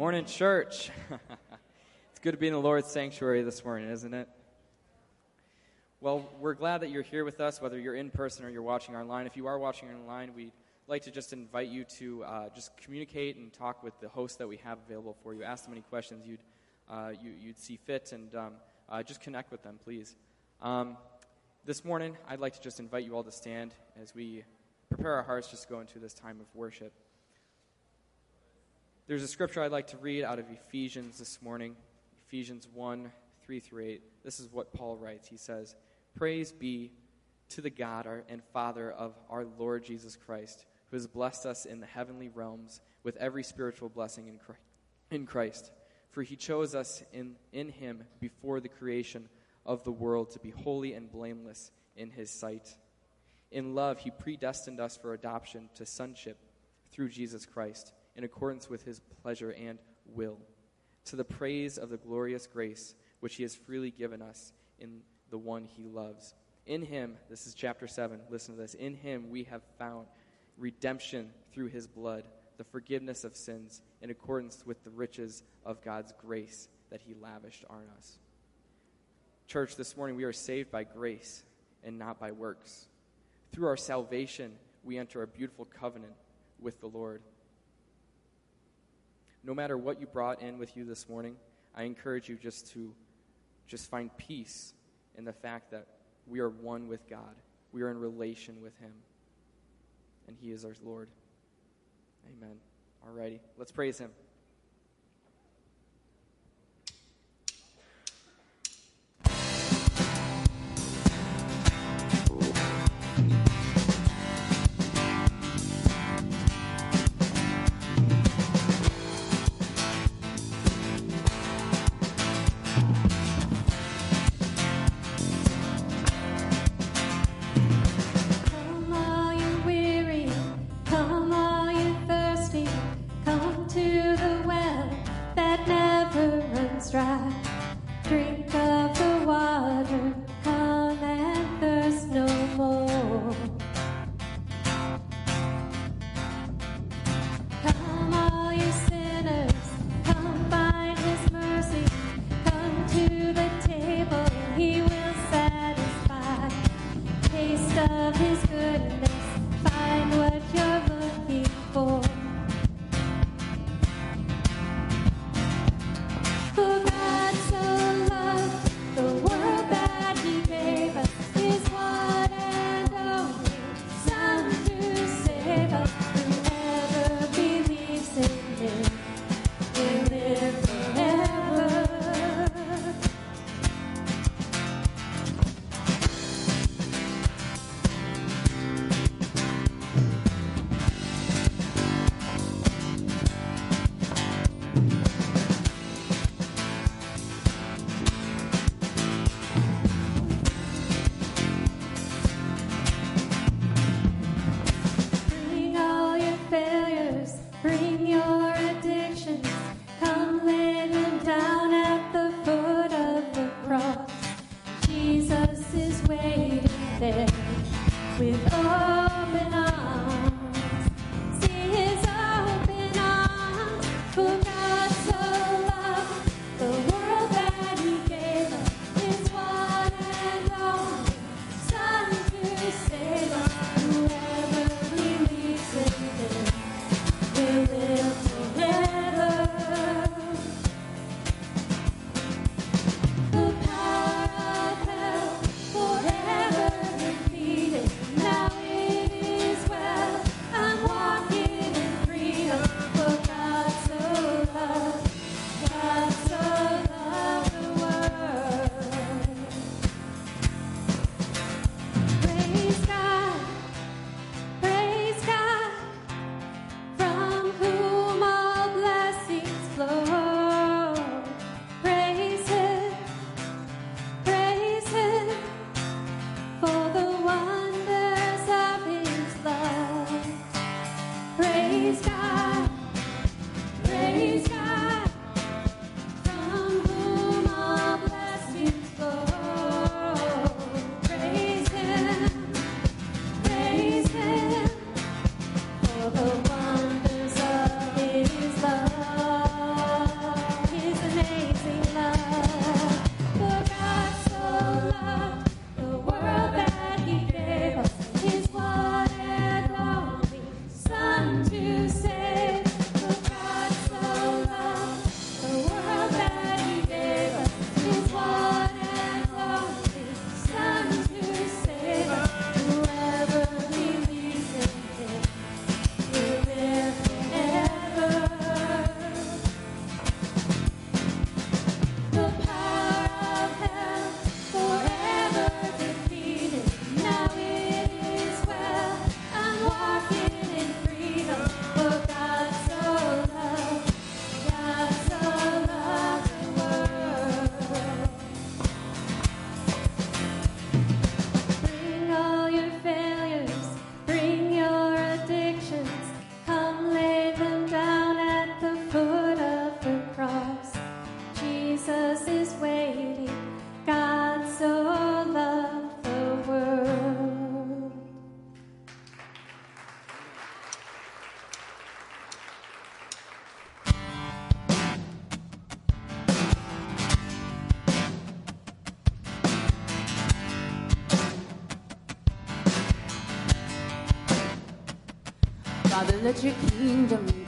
Morning, church. it's good to be in the Lord's sanctuary this morning, isn't it? Well, we're glad that you're here with us, whether you're in person or you're watching online. If you are watching online, we'd like to just invite you to uh, just communicate and talk with the hosts that we have available for you. Ask them any questions you'd, uh, you, would see fit, and um, uh, just connect with them, please. Um, this morning, I'd like to just invite you all to stand as we prepare our hearts just to go into this time of worship. There's a scripture I'd like to read out of Ephesians this morning, Ephesians 1 3 through 8. This is what Paul writes. He says, Praise be to the God and Father of our Lord Jesus Christ, who has blessed us in the heavenly realms with every spiritual blessing in Christ. In Christ. For he chose us in, in him before the creation of the world to be holy and blameless in his sight. In love, he predestined us for adoption to sonship through Jesus Christ in accordance with his pleasure and will, to the praise of the glorious grace which he has freely given us in the one he loves. In him, this is chapter 7, listen to this. In him we have found redemption through his blood, the forgiveness of sins, in accordance with the riches of God's grace that he lavished on us. Church, this morning we are saved by grace and not by works. Through our salvation, we enter a beautiful covenant with the Lord. No matter what you brought in with you this morning, I encourage you just to just find peace in the fact that we are one with God. We are in relation with Him. And He is our Lord. Amen. Alrighty, let's praise Him. Let your kingdom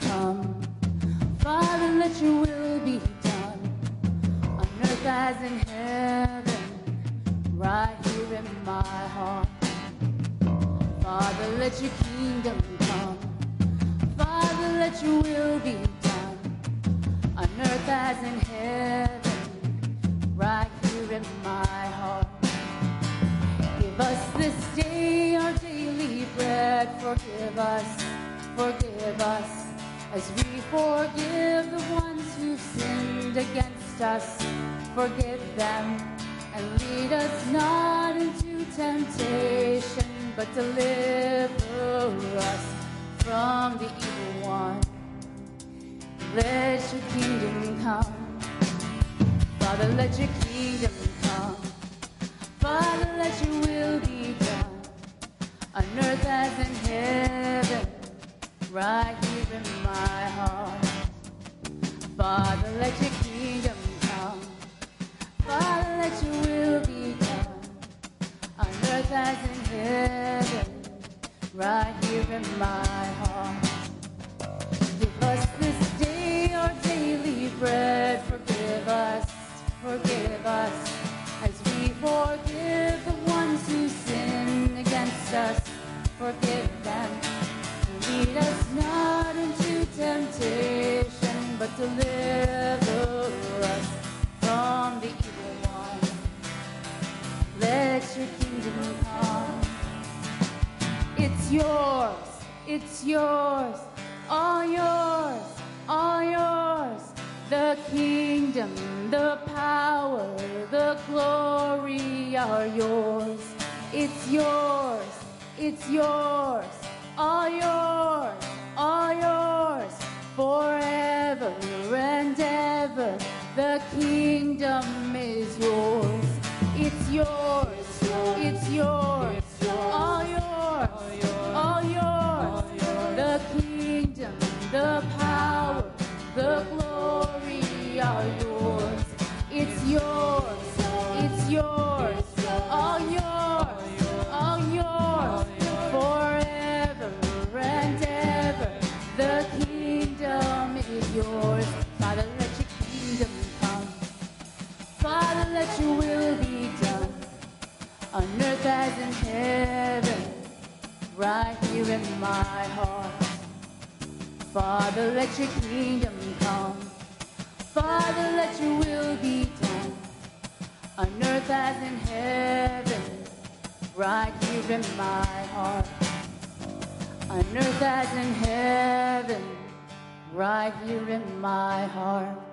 It's yours, it's yours, all yours, all yours. The kingdom, the power, the glory are yours. It's yours, it's yours, all yours, forever and ever. The kingdom is yours. It's yours. It's yours. All yours. All yours. The kingdom, the power, the glory Your will be done on earth as in heaven, right here in my heart. Father, let your kingdom come. Father, let your will be done on earth as in heaven, right here in my heart on earth as in heaven, right here in my heart.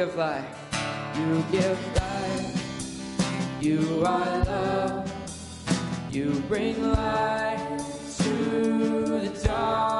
give life. You give life. You are love. You bring light to the dark.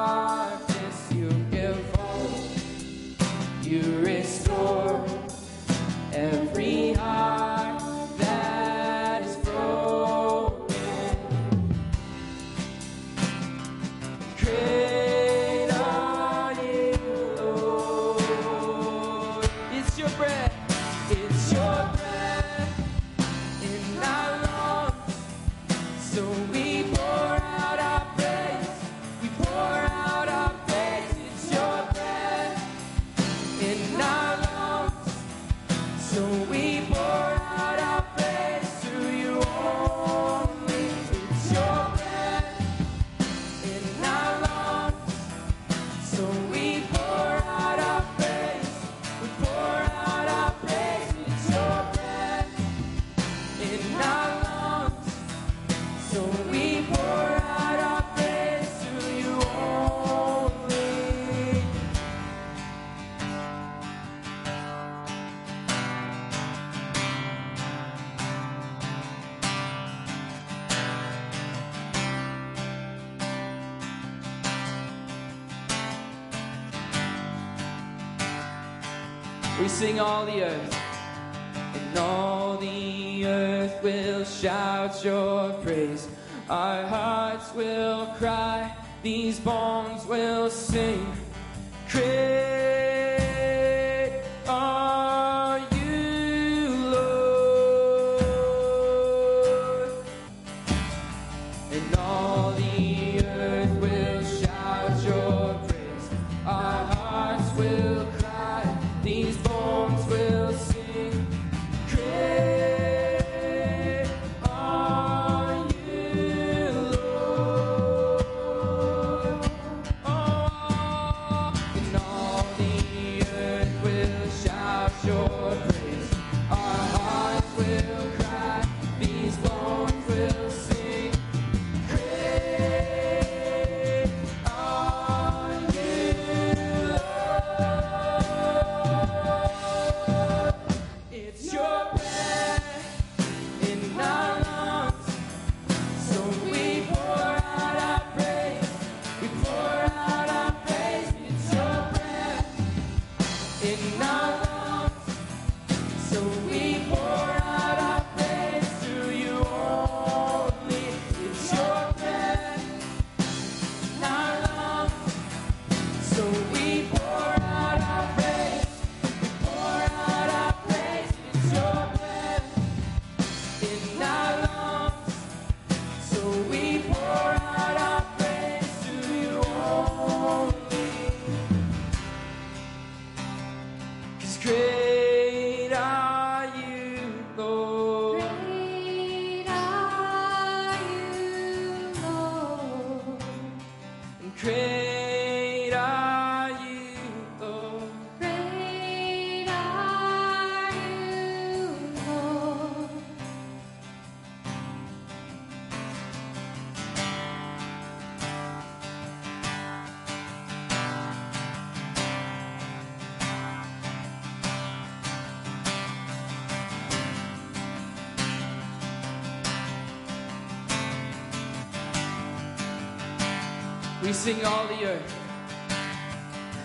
sing all the earth.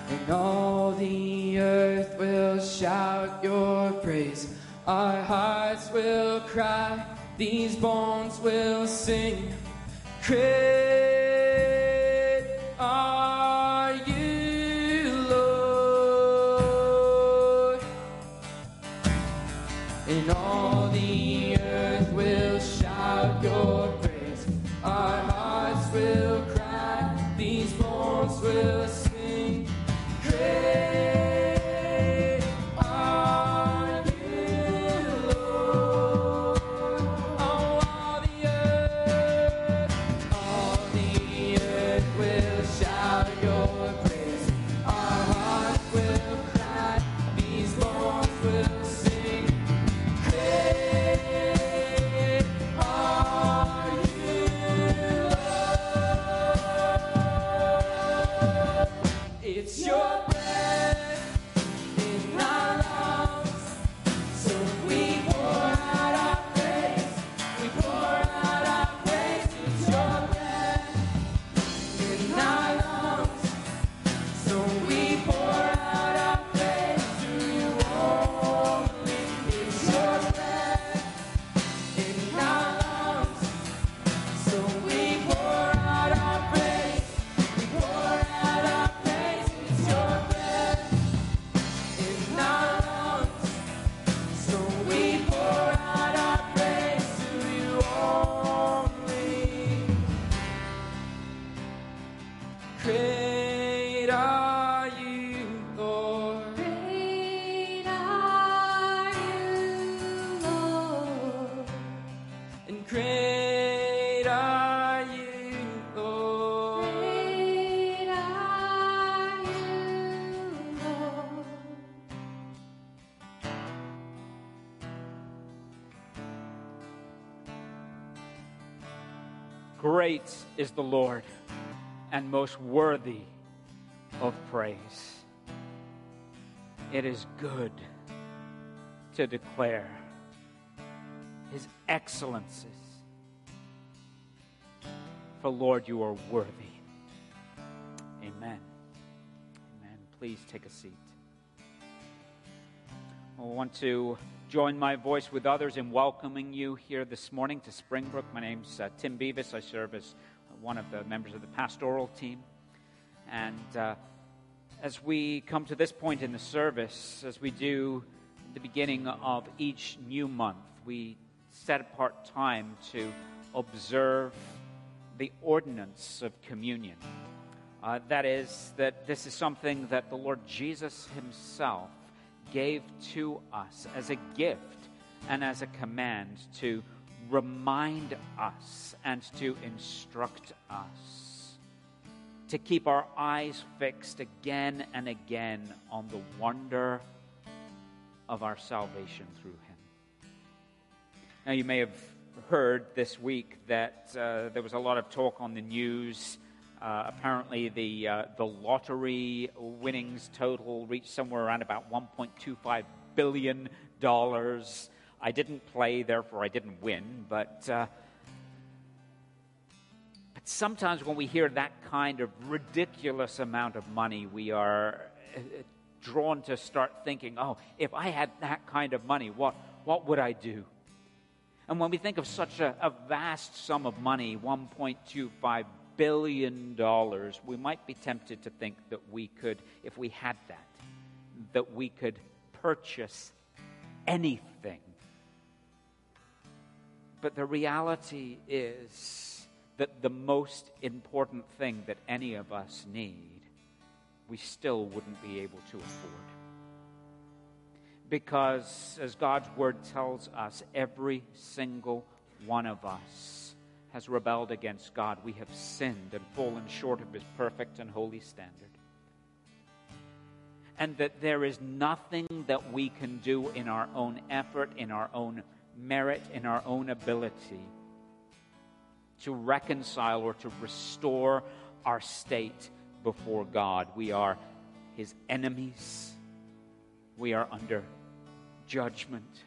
And all the earth will shout your praise. Our hearts will cry, these bones will sing. Christ Great is the Lord and most worthy of praise. It is good to declare his excellencies. For Lord, you are worthy. Amen. Amen. Please take a seat. I want to join my voice with others in welcoming you here this morning to Springbrook. My name's uh, Tim Beavis. I serve as one of the members of the pastoral team. And uh, as we come to this point in the service, as we do the beginning of each new month, we set apart time to observe the ordinance of communion. Uh, that is, that this is something that the Lord Jesus Himself gave to us as a gift and as a command to remind us and to instruct us, to keep our eyes fixed again and again on the wonder of our salvation through Him. Now, you may have heard this week that uh, there was a lot of talk on the news. Uh, apparently, the, uh, the lottery winnings total reached somewhere around about $1.25 billion. I didn't play, therefore I didn't win, but, uh, but sometimes when we hear that kind of ridiculous amount of money, we are uh, drawn to start thinking, oh, if I had that kind of money, what, what would I do? And when we think of such a, a vast sum of money, $1.25 billion, dollars, we might be tempted to think that we could, if we had that, that we could purchase anything. But the reality is that the most important thing that any of us need, we still wouldn't be able to afford because, as God's word tells us, every single one of us has rebelled against God. We have sinned and fallen short of his perfect and holy standard. And that there is nothing that we can do in our own effort, in our own merit, in our own ability to reconcile or to restore our state before God. We are his enemies. We are under judgment.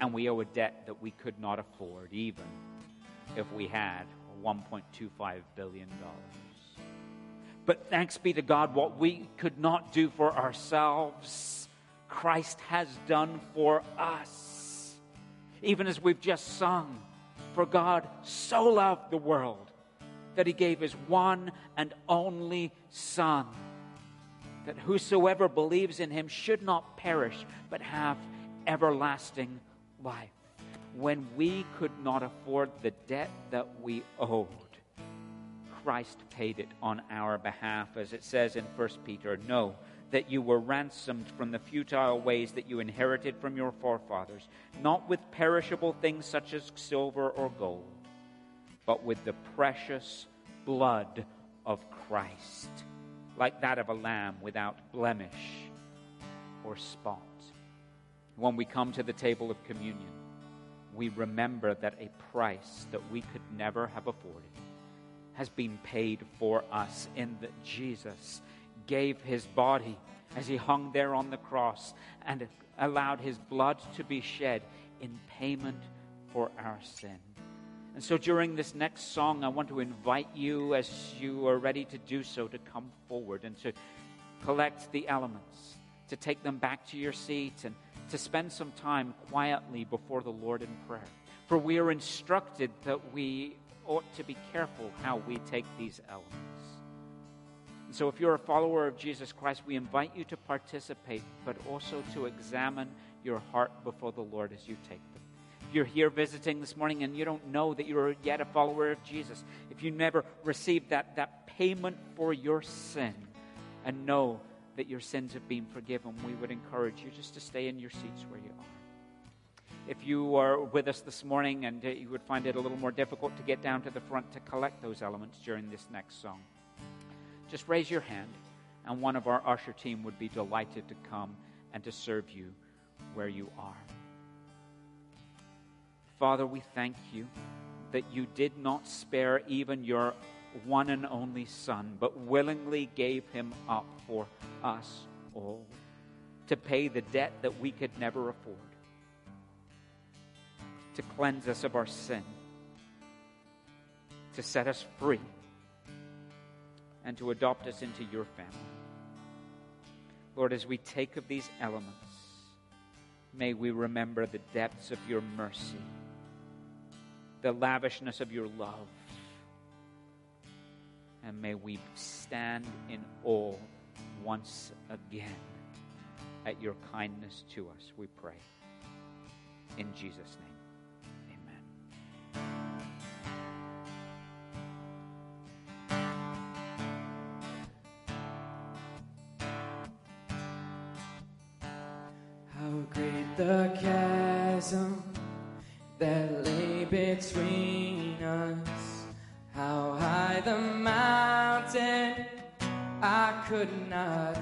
And we owe a debt that we could not afford, even if we had $1.25 billion. But thanks be to God, what we could not do for ourselves, Christ has done for us. Even as we've just sung, for God so loved the world that he gave his one and only Son that whosoever believes in him should not perish, but have everlasting life. When we could not afford the debt that we owed, Christ paid it on our behalf, as it says in 1 Peter Know that you were ransomed from the futile ways that you inherited from your forefathers, not with perishable things such as silver or gold, but with the precious blood of Christ like that of a lamb without blemish or spot. When we come to the table of communion, we remember that a price that we could never have afforded has been paid for us in that Jesus gave his body as he hung there on the cross and allowed his blood to be shed in payment for our sin. And so during this next song, I want to invite you, as you are ready to do so, to come forward and to collect the elements, to take them back to your seat, and to spend some time quietly before the Lord in prayer. For we are instructed that we ought to be careful how we take these elements. And so, if you're a follower of Jesus Christ, we invite you to participate, but also to examine your heart before the Lord as you take them if you're here visiting this morning and you don't know that you're yet a follower of Jesus, if you never received that, that payment for your sin and know that your sins have been forgiven, we would encourage you just to stay in your seats where you are. If you are with us this morning and uh, you would find it a little more difficult to get down to the front to collect those elements during this next song, just raise your hand and one of our usher team would be delighted to come and to serve you where you are. Father, we thank you that you did not spare even your one and only Son, but willingly gave him up for us all to pay the debt that we could never afford, to cleanse us of our sin, to set us free, and to adopt us into your family. Lord, as we take of these elements, may we remember the depths of your mercy, the lavishness of your love and may we stand in awe once again at your kindness to us, we pray. In Jesus' name. the cat. good night.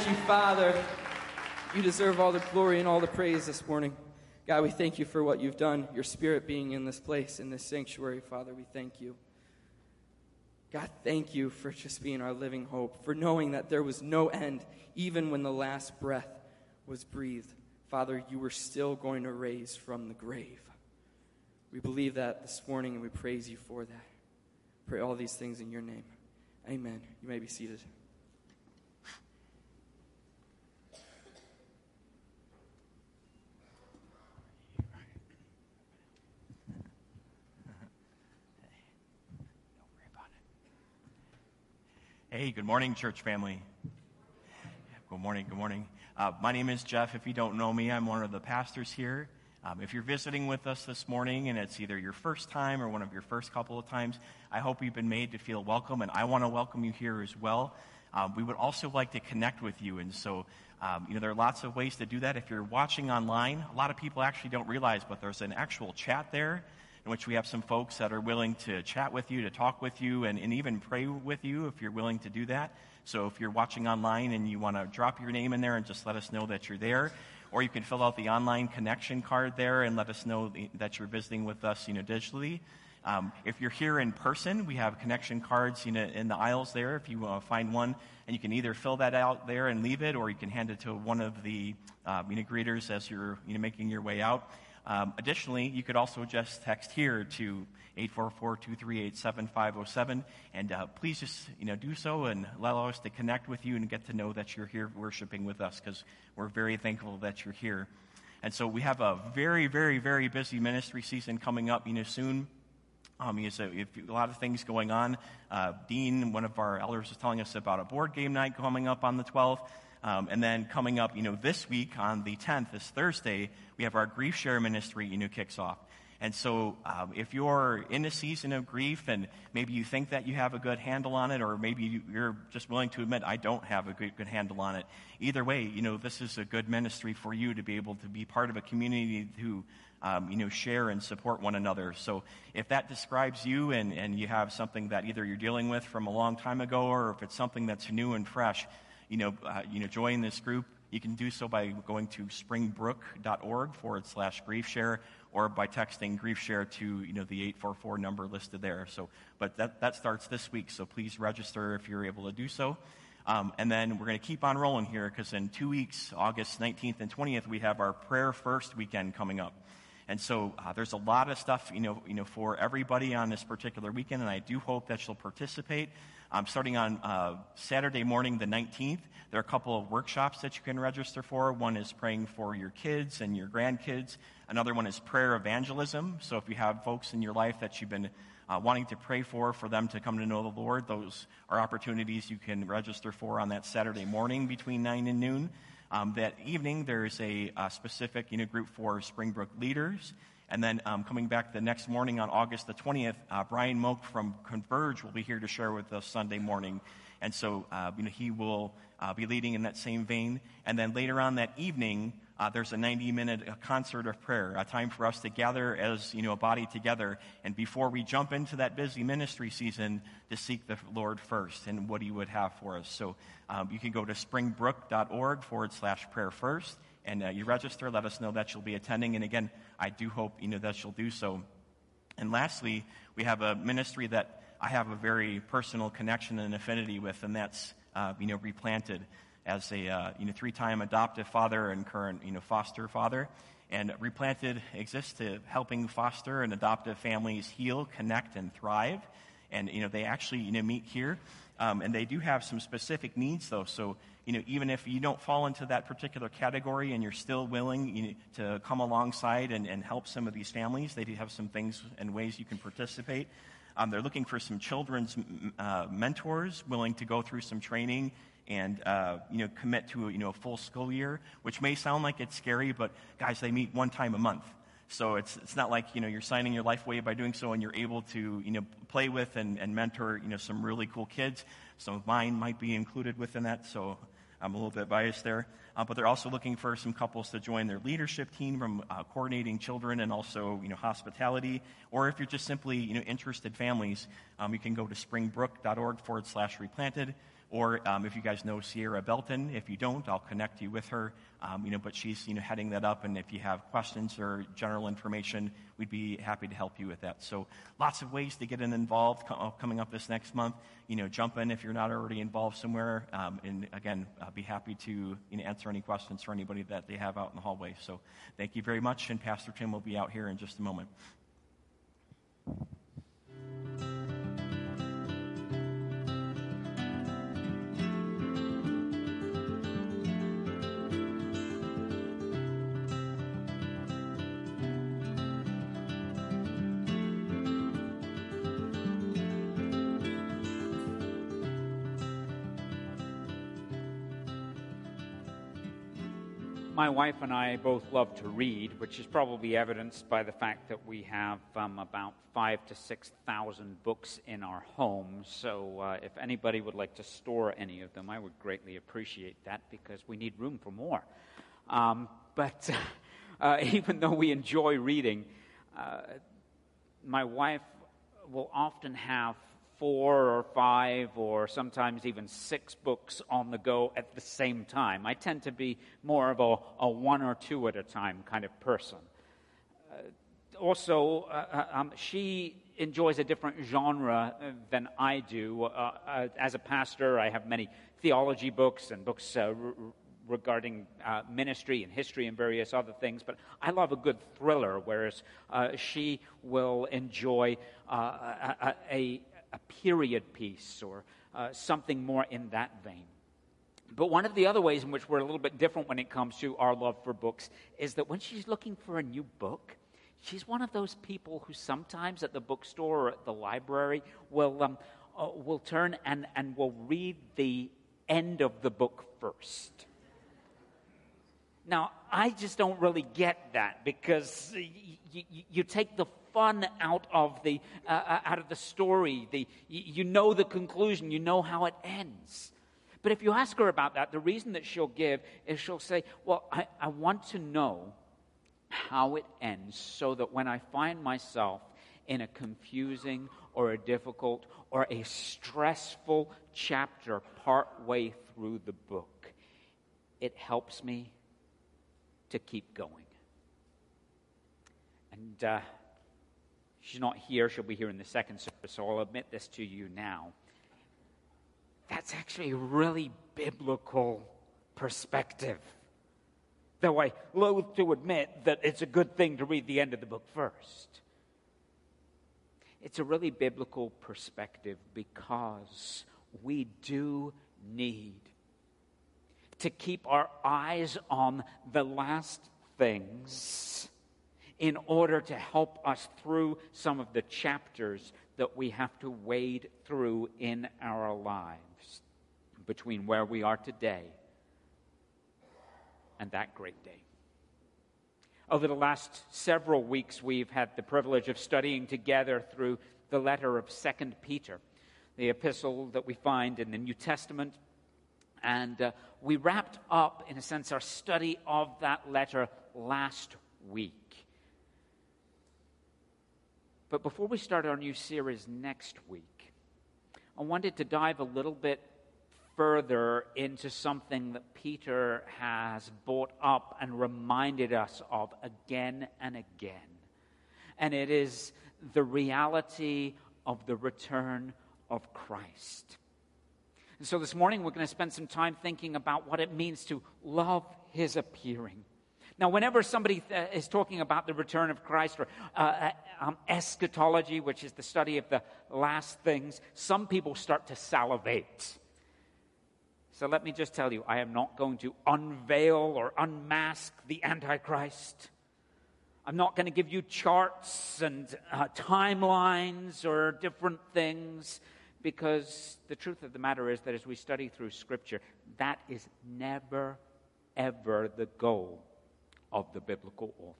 Thank you, Father. You deserve all the glory and all the praise this morning. God, we thank you for what you've done, your spirit being in this place, in this sanctuary, Father. We thank you. God, thank you for just being our living hope, for knowing that there was no end, even when the last breath was breathed. Father, you were still going to raise from the grave. We believe that this morning and we praise you for that. Pray all these things in your name. Amen. You may be seated. Hey, good morning, church family. Good morning, good morning. Uh, my name is Jeff. If you don't know me, I'm one of the pastors here. Um, if you're visiting with us this morning and it's either your first time or one of your first couple of times, I hope you've been made to feel welcome, and I want to welcome you here as well. Um, we would also like to connect with you, and so um, you know there are lots of ways to do that. If you're watching online, a lot of people actually don't realize, but there's an actual chat there in which we have some folks that are willing to chat with you, to talk with you, and, and even pray with you if you're willing to do that. So if you're watching online and you want to drop your name in there and just let us know that you're there, or you can fill out the online connection card there and let us know that you're visiting with us, you know, digitally. Um, if you're here in person, we have connection cards you know, in the aisles there. If you uh, find one, and you can either fill that out there and leave it, or you can hand it to one of the uh, you know, greeters as you're you know, making your way out. Um, additionally, you could also just text here to 844-238-7507, and uh, please just you know do so and allow us to connect with you and get to know that you're here worshiping with us because we're very thankful that you're here. And so we have a very, very, very busy ministry season coming up, you know, soon. Um, you know, a lot of things going on. Uh, Dean, one of our elders, was telling us about a board game night coming up on the 12th. Um, and then coming up, you know, this week on the 10th, this Thursday, we have our grief share ministry, you know, kicks off. And so, um, if you're in a season of grief and maybe you think that you have a good handle on it, or maybe you're just willing to admit, I don't have a good, good handle on it, either way, you know, this is a good ministry for you to be able to be part of a community who, um, you know, share and support one another. So, if that describes you and, and you have something that either you're dealing with from a long time ago, or if it's something that's new and fresh, you know, uh, you know, join this group. You can do so by going to springbrook.org forward slash grief share or by texting griefshare to you know the 844 number listed there. So but that, that starts this week so please register if you're able to do so. Um, and then we're going to keep on rolling here because in two weeks august 19th and 20th we have our prayer first weekend coming up. And so uh, there's a lot of stuff you know, you know for everybody on this particular weekend and i do hope that you'll participate um, starting on uh, Saturday morning, the 19th, there are a couple of workshops that you can register for. One is praying for your kids and your grandkids. Another one is prayer evangelism. So if you have folks in your life that you've been uh, wanting to pray for, for them to come to know the Lord, those are opportunities you can register for on that Saturday morning between 9 and noon. Um, that evening, there's a, a specific you know, group for Springbrook leaders. And then um, coming back the next morning on August the 20th, uh, Brian Moak from Converge will be here to share with us Sunday morning. And so uh, you know, he will uh, be leading in that same vein. And then later on that evening, uh, there's a 90 minute uh, concert of prayer, a time for us to gather as you know, a body together. And before we jump into that busy ministry season, to seek the Lord first and what he would have for us. So um, you can go to springbrook.org forward slash prayer first and uh, you register, let us know that you'll be attending. And again, I do hope you know that you'll do so. And lastly, we have a ministry that I have a very personal connection and affinity with, and that's uh, you know replanted as a uh, you know three-time adoptive father and current you know foster father. And replanted exists to helping foster and adoptive families heal, connect, and thrive. And you know they actually you know meet here, um, and they do have some specific needs though. So you know, even if you don't fall into that particular category and you're still willing you know, to come alongside and, and help some of these families, they do have some things and ways you can participate. Um, they're looking for some children's uh, mentors willing to go through some training and uh, you know commit to a, you know a full school year, which may sound like it's scary, but guys, they meet one time a month. So it's, it's not like, you know, you're signing your life away by doing so and you're able to, you know, play with and, and mentor, you know, some really cool kids. Some of mine might be included within that, so I'm a little bit biased there. Uh, but they're also looking for some couples to join their leadership team from uh, coordinating children and also, you know, hospitality. Or if you're just simply, you know, interested families, um, you can go to springbrook.org forward slash replanted Or um, if you guys know Sierra Belton, if you don't, I'll connect you with her. Um, you know, but she's you know heading that up, and if you have questions or general information, we'd be happy to help you with that. So lots of ways to get in involved co- uh, coming up this next month. You know, jump in if you're not already involved somewhere, um, and again, I'll be happy to you know, answer any questions for anybody that they have out in the hallway. So thank you very much, and Pastor Tim will be out here in just a moment. My wife and I both love to read, which is probably evidenced by the fact that we have um, about five to six thousand books in our home. So, uh, if anybody would like to store any of them, I would greatly appreciate that because we need room for more. Um, but uh, even though we enjoy reading, uh, my wife will often have four or five or sometimes even six books on the go at the same time. I tend to be more of a, a one or two at a time kind of person. Uh, also, uh, uh um, she enjoys a different genre uh, than I do. Uh, uh, as a pastor, I have many theology books and books r- regarding uh, ministry and history and various other things, but I love a good thriller, whereas uh, she will enjoy uh, a, a, a period piece or uh, something more in that vein. But one of the other ways in which we're a little bit different when it comes to our love for books is that when she's looking for a new book, she's one of those people who sometimes at the bookstore or at the library will, um, uh, will turn and, and will read the end of the book first. Now, I just don't really get that because you take the fun out of the, uh, uh, out of the story. The, you know the conclusion, you know how it ends. But if you ask her about that, the reason that she'll give is she'll say, Well, I, I want to know how it ends so that when I find myself in a confusing or a difficult or a stressful chapter part way through the book, it helps me to keep going. And uh, she's not here. She'll be here in the second service, so I'll admit this to you now. That's actually a really biblical perspective. Though I loathe to admit that it's a good thing to read the end of the book first. It's a really biblical perspective because we do need to keep our eyes on the last things in order to help us through some of the chapters that we have to wade through in our lives between where we are today and that great day. Over the last several weeks, we've had the privilege of studying together through the letter of Second Peter, the epistle that we find in the New Testament. And uh, we wrapped up, in a sense, our study of that letter last week. But before we start our new series next week, I wanted to dive a little bit further into something that Peter has brought up and reminded us of again and again. And it is the reality of the return of Christ. And so this morning we're going to spend some time thinking about what it means to love his appearing. Now, whenever somebody uh, is talking about the return of Christ or uh, uh, um, eschatology, which is the study of the last things, some people start to salivate. So let me just tell you, I am not going to unveil or unmask the Antichrist. I'm not going to give you charts and uh, timelines or different things because the truth of the matter is that as we study through Scripture, that is never, ever the goal of the biblical authors.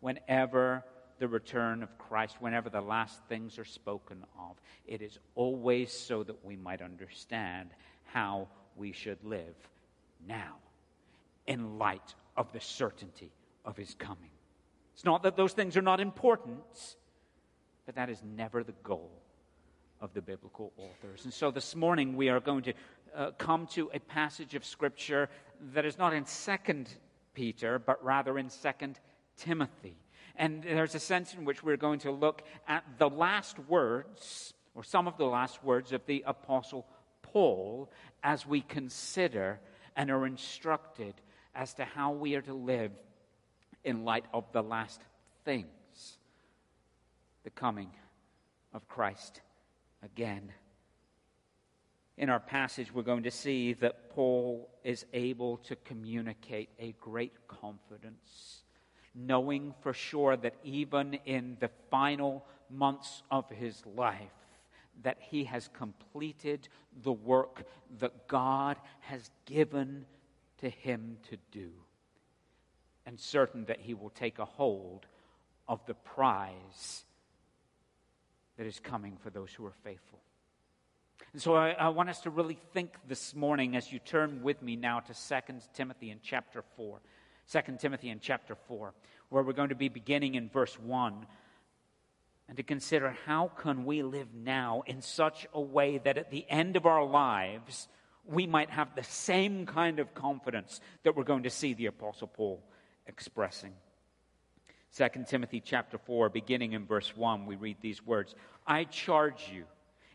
Whenever the return of Christ, whenever the last things are spoken of, it is always so that we might understand how we should live now in light of the certainty of his coming. It's not that those things are not important, but that is never the goal of the biblical authors. And so this morning we are going to uh, come to a passage of Scripture that is not in Second Peter, but rather in Second Timothy. And there's a sense in which we're going to look at the last words, or some of the last words of the Apostle Paul, as we consider and are instructed as to how we are to live in light of the last things the coming of Christ again. In our passage, we're going to see that Paul is able to communicate a great confidence, knowing for sure that even in the final months of his life, that he has completed the work that God has given to him to do, and certain that he will take a hold of the prize that is coming for those who are faithful. And so I, I, want us to really think this morning as you turn with me now to 2 Timothy in chapter 4. 2 Timothy in chapter 4, where we're going to be beginning in verse 1 and to consider how can we live now in such a way that at the end of our lives we might have the same kind of confidence that we're going to see the apostle paul expressing 2 timothy chapter 4 beginning in verse 1 we read these words i charge you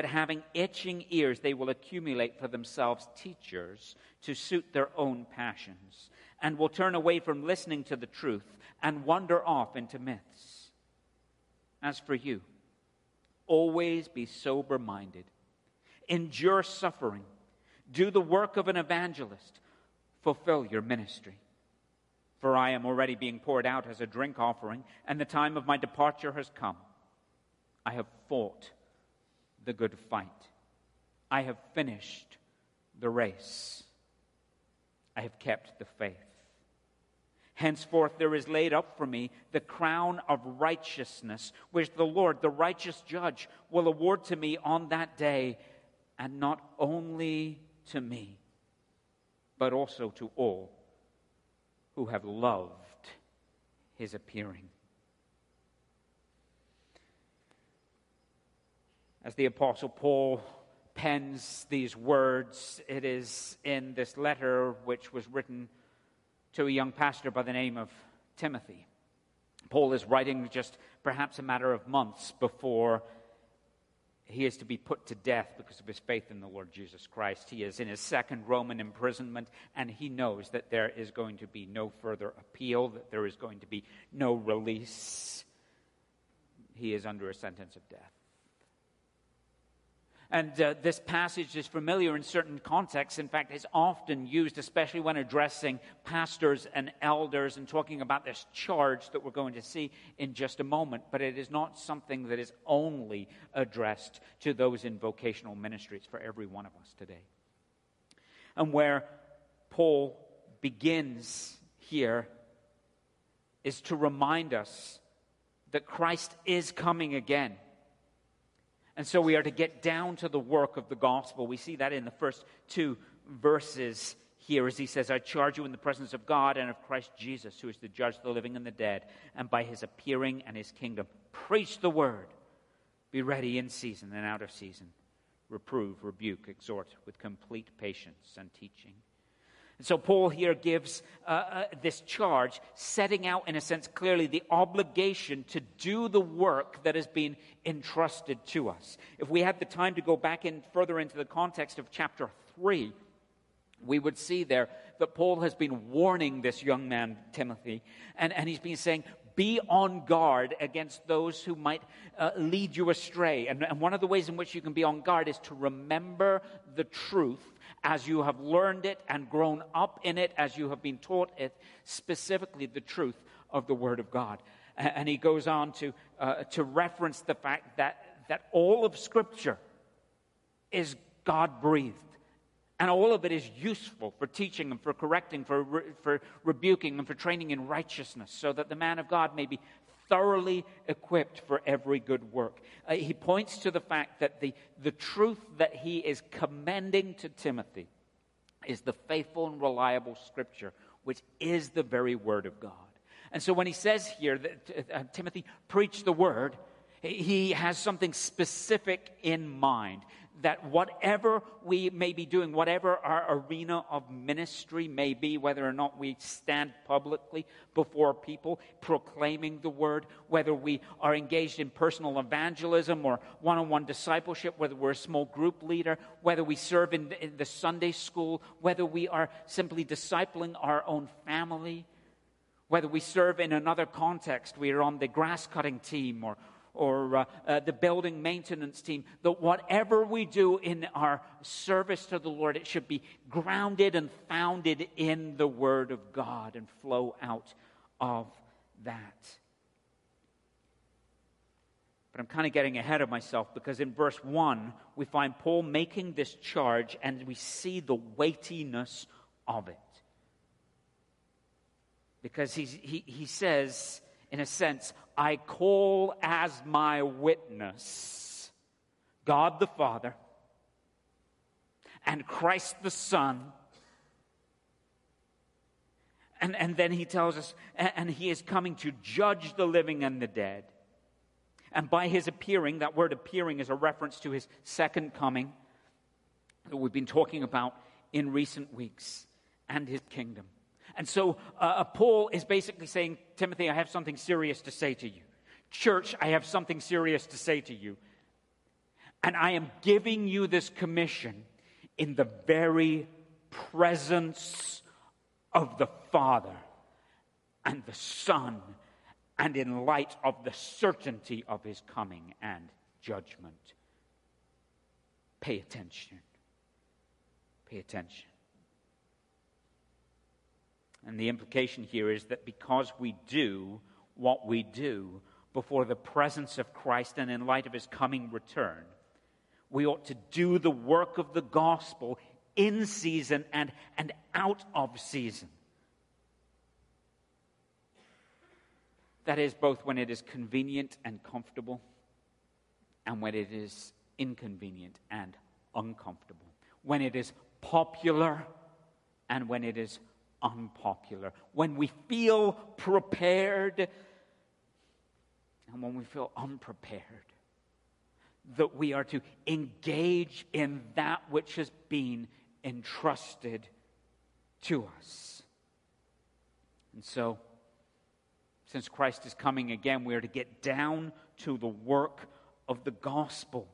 but having itching ears, they will accumulate for themselves teachers to suit their own passions, and will turn away from listening to the truth and wander off into myths. As for you, always be sober minded endure suffering, do the work of an evangelist, fulfill your ministry. For I am already being poured out as a drink offering, and the time of my departure has come. I have fought the good fight. I have finished the race. I have kept the faith. Henceforth, there is laid up for me the crown of righteousness, which the Lord, the righteous judge, will award to me on that day and not only to me, but also to all who have loved his appearing. As the Apostle Paul pens these words, it is in this letter which was written to a young pastor by the name of Timothy. Paul is writing just perhaps a matter of months before he is to be put to death because of his faith in the Lord Jesus Christ. He is in his second Roman imprisonment, and he knows that there is going to be no further appeal, that there is going to be no release. He is under a sentence of death. And uh, this passage is familiar in certain contexts. In fact, it's often used, especially when addressing pastors and elders and talking about this charge that we're going to see in just a moment. But it is not something that is only addressed to those in vocational ministries for every one of us today. And where Paul begins here is to remind us that Christ is coming again and so we are to get down to the work of the gospel. We see that in the first two verses here as he says, I charge you in the presence of God and of Christ Jesus, who is the judge of the living and the dead, and by his appearing and his kingdom. Preach the word. Be ready in season and out of season. Reprove, rebuke, exhort with complete patience and teaching. And so Paul here gives uh, uh, this charge, setting out, in a sense, clearly the obligation to do the work that has been entrusted to us. If we had the time to go back in further into the context of chapter 3, we would see there that Paul has been warning this young man, Timothy, and, and he's been saying, be on guard against those who might uh, lead you astray. And, and one of the ways in which you can be on guard is to remember the truth as you have learned it and grown up in it, as you have been taught it, specifically the truth of the Word of God. And he goes on to, uh, to reference the fact that, that all of Scripture is God breathed And all of it is useful for teaching and for correcting, for, re- for rebuking, and for training in righteousness, so that the man of God may be thoroughly equipped for every good work. Uh, he points to the fact that the, the truth that he is commending to Timothy is the faithful and reliable scripture, which is the very word of God. And so when he says here that uh, Timothy, preach the word, he has something specific in mind that whatever we may be doing, whatever our arena of ministry may be, whether or not we stand publicly before people proclaiming the word, whether we are engaged in personal evangelism or one on one discipleship, whether we're a small group leader, whether we serve in the, Sunday school, whether we are simply discipling our own family, whether we serve in another context, we are on the grass cutting team or or uh, uh, the building maintenance team, that whatever we do in our service to the Lord, it should be grounded and founded in the Word of God and flow out of that. But I'm kind of getting ahead of myself because in verse 1, we find Paul making this charge and we see the weightiness of it. Because he, he says, in a sense, I call as my witness God the Father and Christ the Son. And, and then he tells us, and he is coming to judge the living and the dead. And by his appearing, that word appearing is a reference to his second coming that we've been talking about in recent weeks and his kingdom. And so uh, uh, Paul is basically saying, Timothy, I have something serious to say to you. Church, I have something serious to say to you. And I am giving you this commission in the very presence of the Father and the Son, and in light of the certainty of his coming and judgment. Pay attention. Pay attention. And the implication here is that because we do what we do before the presence of Christ and in light of his coming return, we ought to do the work of the gospel in season and, and out of season. That is, both when it is convenient and comfortable, and when it is inconvenient and uncomfortable. When it is popular, and when it is unpopular, when we feel prepared and when we feel unprepared, that we are to engage in that which has been entrusted to us. And so, since Christ is coming again, we are to get down to the work of the gospel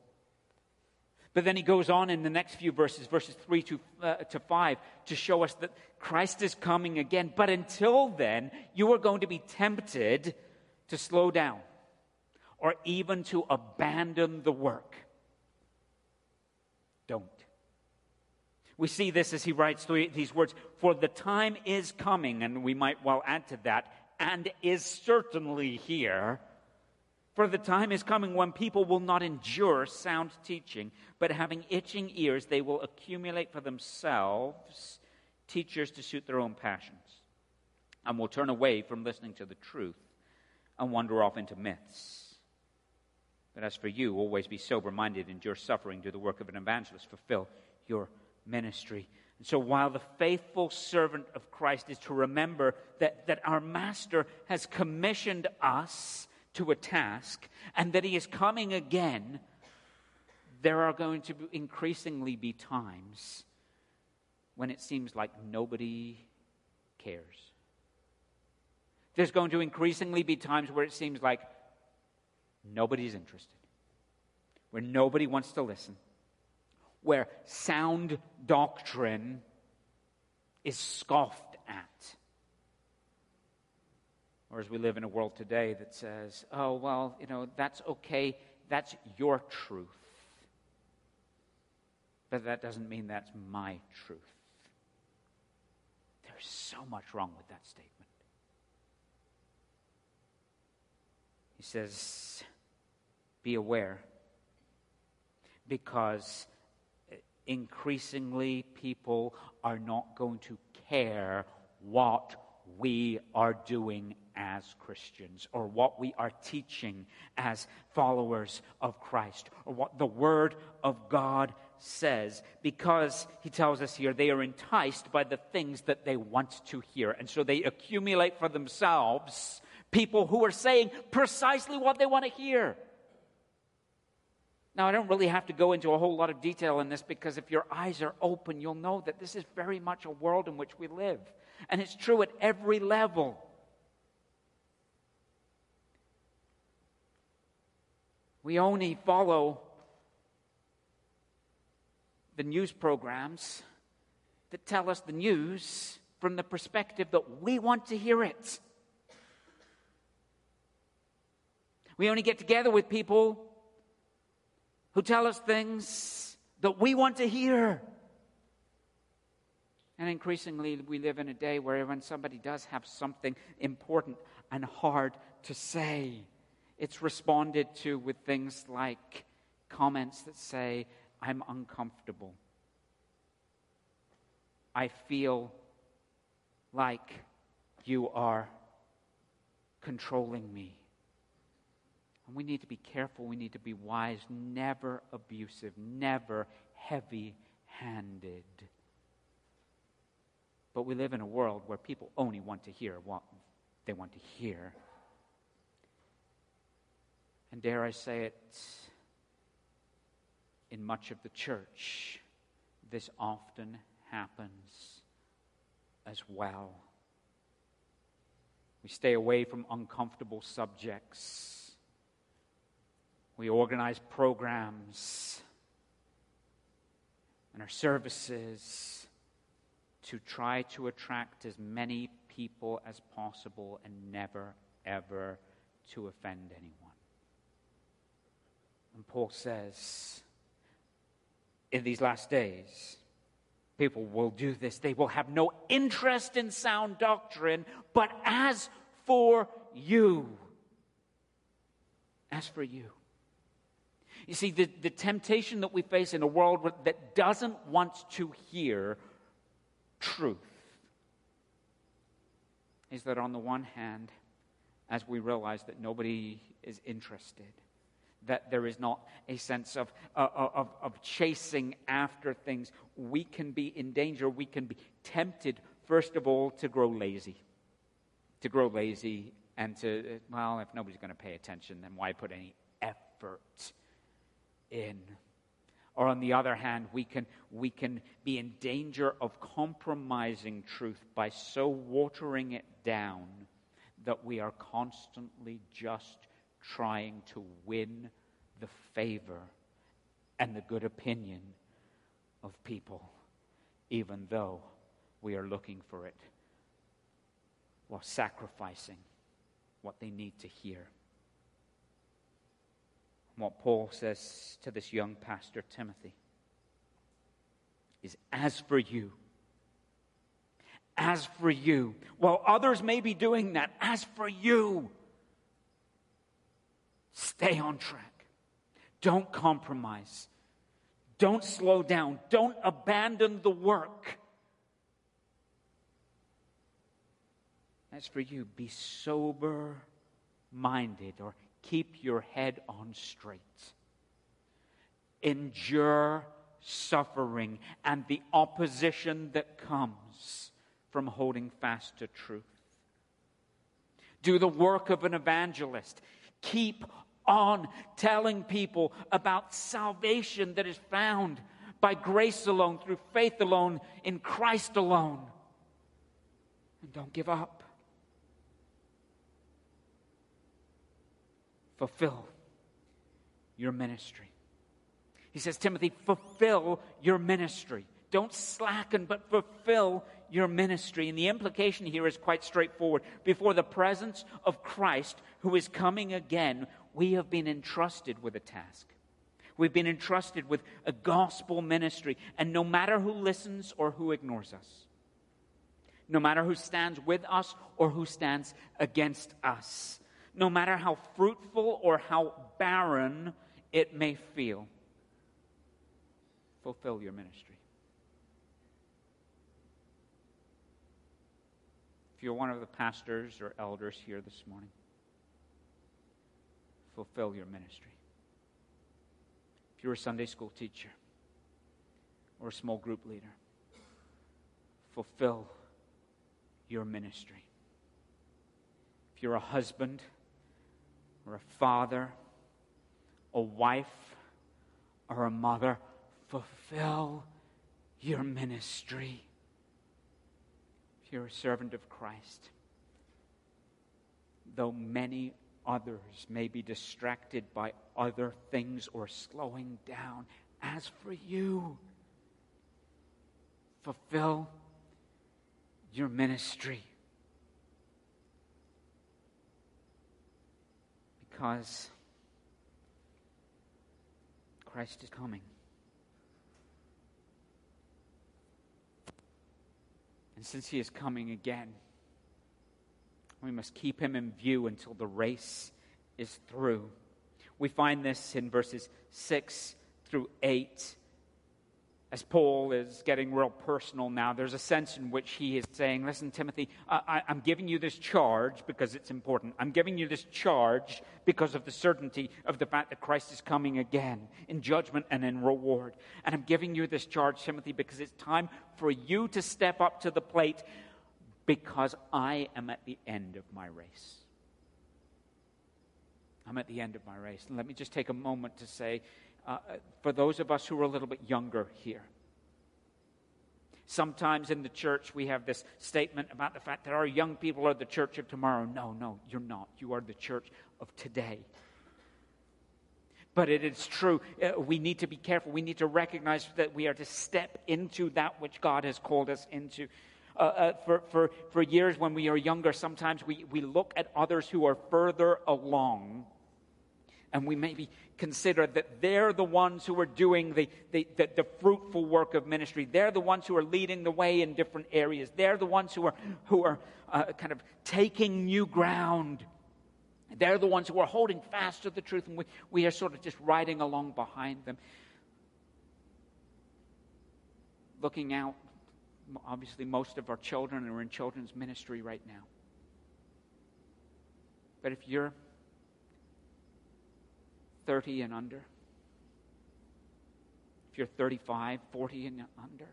but then he goes on in the next few verses, verses 3 to, uh, to 5, to show us that Christ is coming again. But until then, you are going to be tempted to slow down or even to abandon the work. Don't. We see this as he writes these words For the time is coming, and we might well add to that, and is certainly here for the time is coming when people will not endure sound teaching, but having itching ears, they will accumulate for themselves teachers to suit their own passions, and will turn away from listening to the truth and wander off into myths. But as for you, always be sober minded, endure suffering, do the work of an evangelist, fulfill your ministry. And so, while the faithful servant of Christ is to remember that, that our Master has commissioned us to a task and that he is coming again, there are going to increasingly be times when it seems like nobody cares. There's going to increasingly be times where it seems like nobody's interested, where nobody wants to listen, where sound doctrine is scoffed at. Or as we live in a world today that says, oh, well, you know, that's okay, that's your truth. But that doesn't mean that's my truth. There's so much wrong with that statement. He says, be aware, because increasingly people are not going to care what we are doing as Christians or what we are teaching as followers of Christ or what the Word of God says because he tells us here they are enticed by the things that they want to hear. And so they accumulate for themselves people who are saying precisely what they want to hear. Now, I don't really have to go into a whole lot of detail in this because if your eyes are open, you'll know that this is very much a world in which we live. And it's true at every level. We only follow the news programs that tell us the news from the perspective that we want to hear it. We only get together with people who tell us things that we want to hear. And increasingly, we live in a day where when somebody does have something important and hard to say, it's responded to with things like comments that say, I'm uncomfortable. I feel like you are controlling me. And we need to be careful. We need to be wise, never abusive, never heavy handed. But we live in a world where people only want to hear what they want to hear. And dare I say it, in much of the church, this often happens as well. We stay away from uncomfortable subjects. We organize programs and our services to try to attract as many people as possible and never, ever to offend anyone. And Paul says, in these last days, people will do this. They will have no interest in sound doctrine, but as for you, as for you. You see, the, the temptation that we face in a world that doesn't want to hear truth is that on the one hand, as we realize that nobody is interested, that there is not a sense of, uh, of, of chasing after things. We can be in danger. We can be tempted, first of all, to grow lazy. To grow lazy and to, well, if nobody's going to pay attention, then why put any effort in? Or on the other hand, we can, we can be in danger of compromising truth by so watering it down that we are constantly just trying to win the favor and the good opinion of people, even though we are looking for it while sacrificing what they need to hear. What Paul says to this young pastor, Timothy, is as for you, as for you, while others may be doing that, as for you, Stay on track. Don't compromise. Don't slow down. Don't abandon the work. As for you, be sober minded or keep your head on straight. Endure suffering and the opposition that comes from holding fast to truth. Do the work of an evangelist. Keep on telling people about salvation that is found by grace alone, through faith alone, in Christ alone. And don't give up. Fulfill your ministry. He says, Timothy, fulfill your ministry. Don't slacken, but fulfill your ministry. And the implication here is quite straightforward. Before the presence of Christ, who is coming again, we have been entrusted with a task. We've been entrusted with a gospel ministry. And no matter who listens or who ignores us, no matter who stands with us or who stands against us, no matter how fruitful or how barren it may feel, fulfill your ministry. If you're one of the pastors or elders here this morning, fulfill your ministry. If you're a Sunday school teacher or a small group leader, fulfill your ministry. If you're a husband or a father, a wife, or a mother, fulfill your ministry. If you're a servant of Christ, though many others may be distracted by other things or slowing down, as for you, fulfill your ministry. Because Christ is coming. And since he is coming again, we must keep him in view until the race is through. We find this in verses 6 through 8 as Paul is getting real personal now, there's a sense in which he is saying, Listen, Timothy, I, am giving you this charge because it's important. I'm giving you this charge because of the certainty of the fact that Christ is coming again in judgment and in reward. And I'm giving you this charge, Timothy, because it's time for you to step up to the plate because I am at the end of my race. I'm at the end of my race. And let me just take a moment to say, uh, for those of us who are a little bit younger here. Sometimes in the church, we have this statement about the fact that our young people are the church of tomorrow. No, no, you're not. You are the church of today. But it is true. Uh, we need to be careful. We need to recognize that we are to step into that which God has called us into. Uh, uh, for, for, for years, when we are younger, sometimes we, we look at others who are further along and we maybe consider that they're the ones who are doing the, the, the, the, fruitful work of ministry. They're the ones who are leading the way in different areas. They're the ones who are, who are uh, kind of taking new ground. They're the ones who are holding fast to the truth, and we, we are sort of just riding along behind them. Looking out, obviously, most of our children are in children's ministry right now. But if you're 30 and under, if you're 35, 40 and under,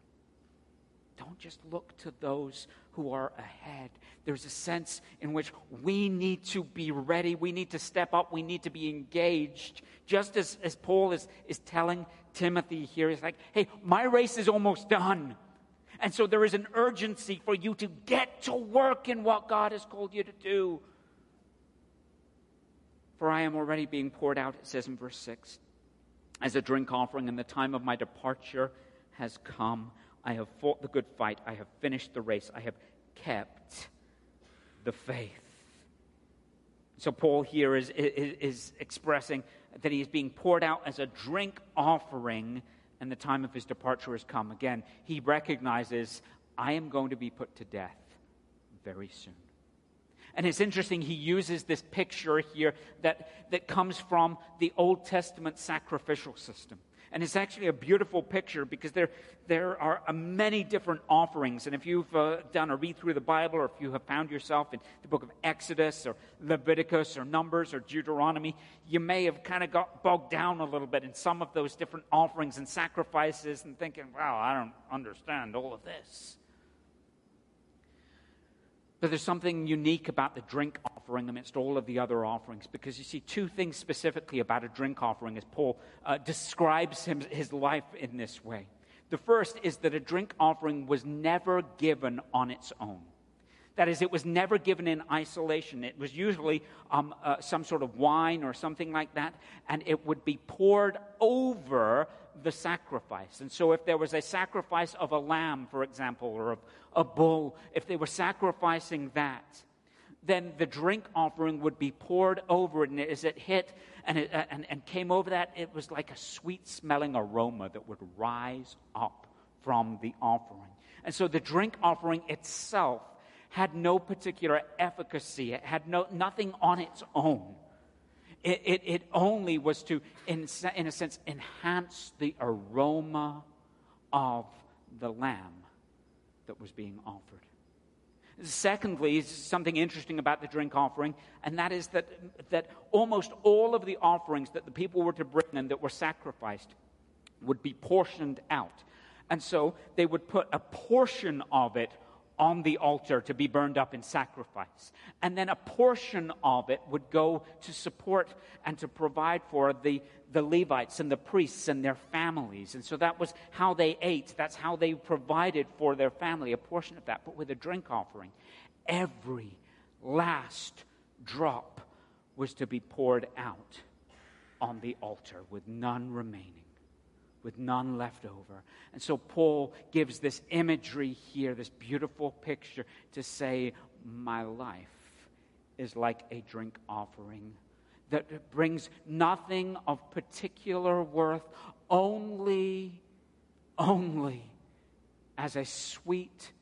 don't just look to those who are ahead. There's a sense in which we need to be ready. We need to step up. We need to be engaged. Just as, as Paul is, is telling Timothy here, he's like, hey, my race is almost done. And so there is an urgency for you to get to work in what God has called you to do. For I am already being poured out, it says in verse 6, as a drink offering, and the time of my departure has come. I have fought the good fight. I have finished the race. I have kept the faith. So, Paul here is, is, is, expressing that he is being poured out as a drink offering, and the time of his departure has come. Again, he recognizes, I am going to be put to death very soon. And it's interesting, he uses this picture here that, that comes from the Old Testament sacrificial system. And it's actually a beautiful picture because there, there are uh, many different offerings. And if you've uh, done a read through the Bible, or if you have found yourself in the book of Exodus, or Leviticus, or Numbers, or Deuteronomy, you may have kind of got bogged down a little bit in some of those different offerings and sacrifices and thinking, wow, I don't understand all of this. But there's something unique about the drink offering amidst all of the other offerings because you see two things specifically about a drink offering as Paul uh, describes him, his life in this way. The first is that a drink offering was never given on its own. That is, it was never given in isolation. It was usually um, uh, some sort of wine or something like that, and it would be poured over the sacrifice. And so, if there was a sacrifice of a lamb, for example, or of a bull, if they were sacrificing that, then the drink offering would be poured over it. And as it hit and, it, uh, and, and came over that, it was like a sweet smelling aroma that would rise up from the offering. And so, the drink offering itself had no particular efficacy, it had no, nothing on its own. It, it, it only was to, in, in a sense, enhance the aroma of the lamb that was being offered. Secondly, something interesting about the drink offering, and that is that, that almost all of the offerings that the people were to bring and that were sacrificed would be portioned out. And so they would put a portion of it on the altar to be burned up in sacrifice. And then a portion of it would go to support and to provide for the, the Levites and the priests and their families. And so that was how they ate. That's how they provided for their family, a portion of that. But with a drink offering, every last drop was to be poured out on the altar with none remaining with none left over. And so Paul gives this imagery here, this beautiful picture, to say, My life is like a drink offering that brings nothing of particular worth, only, only as a sweet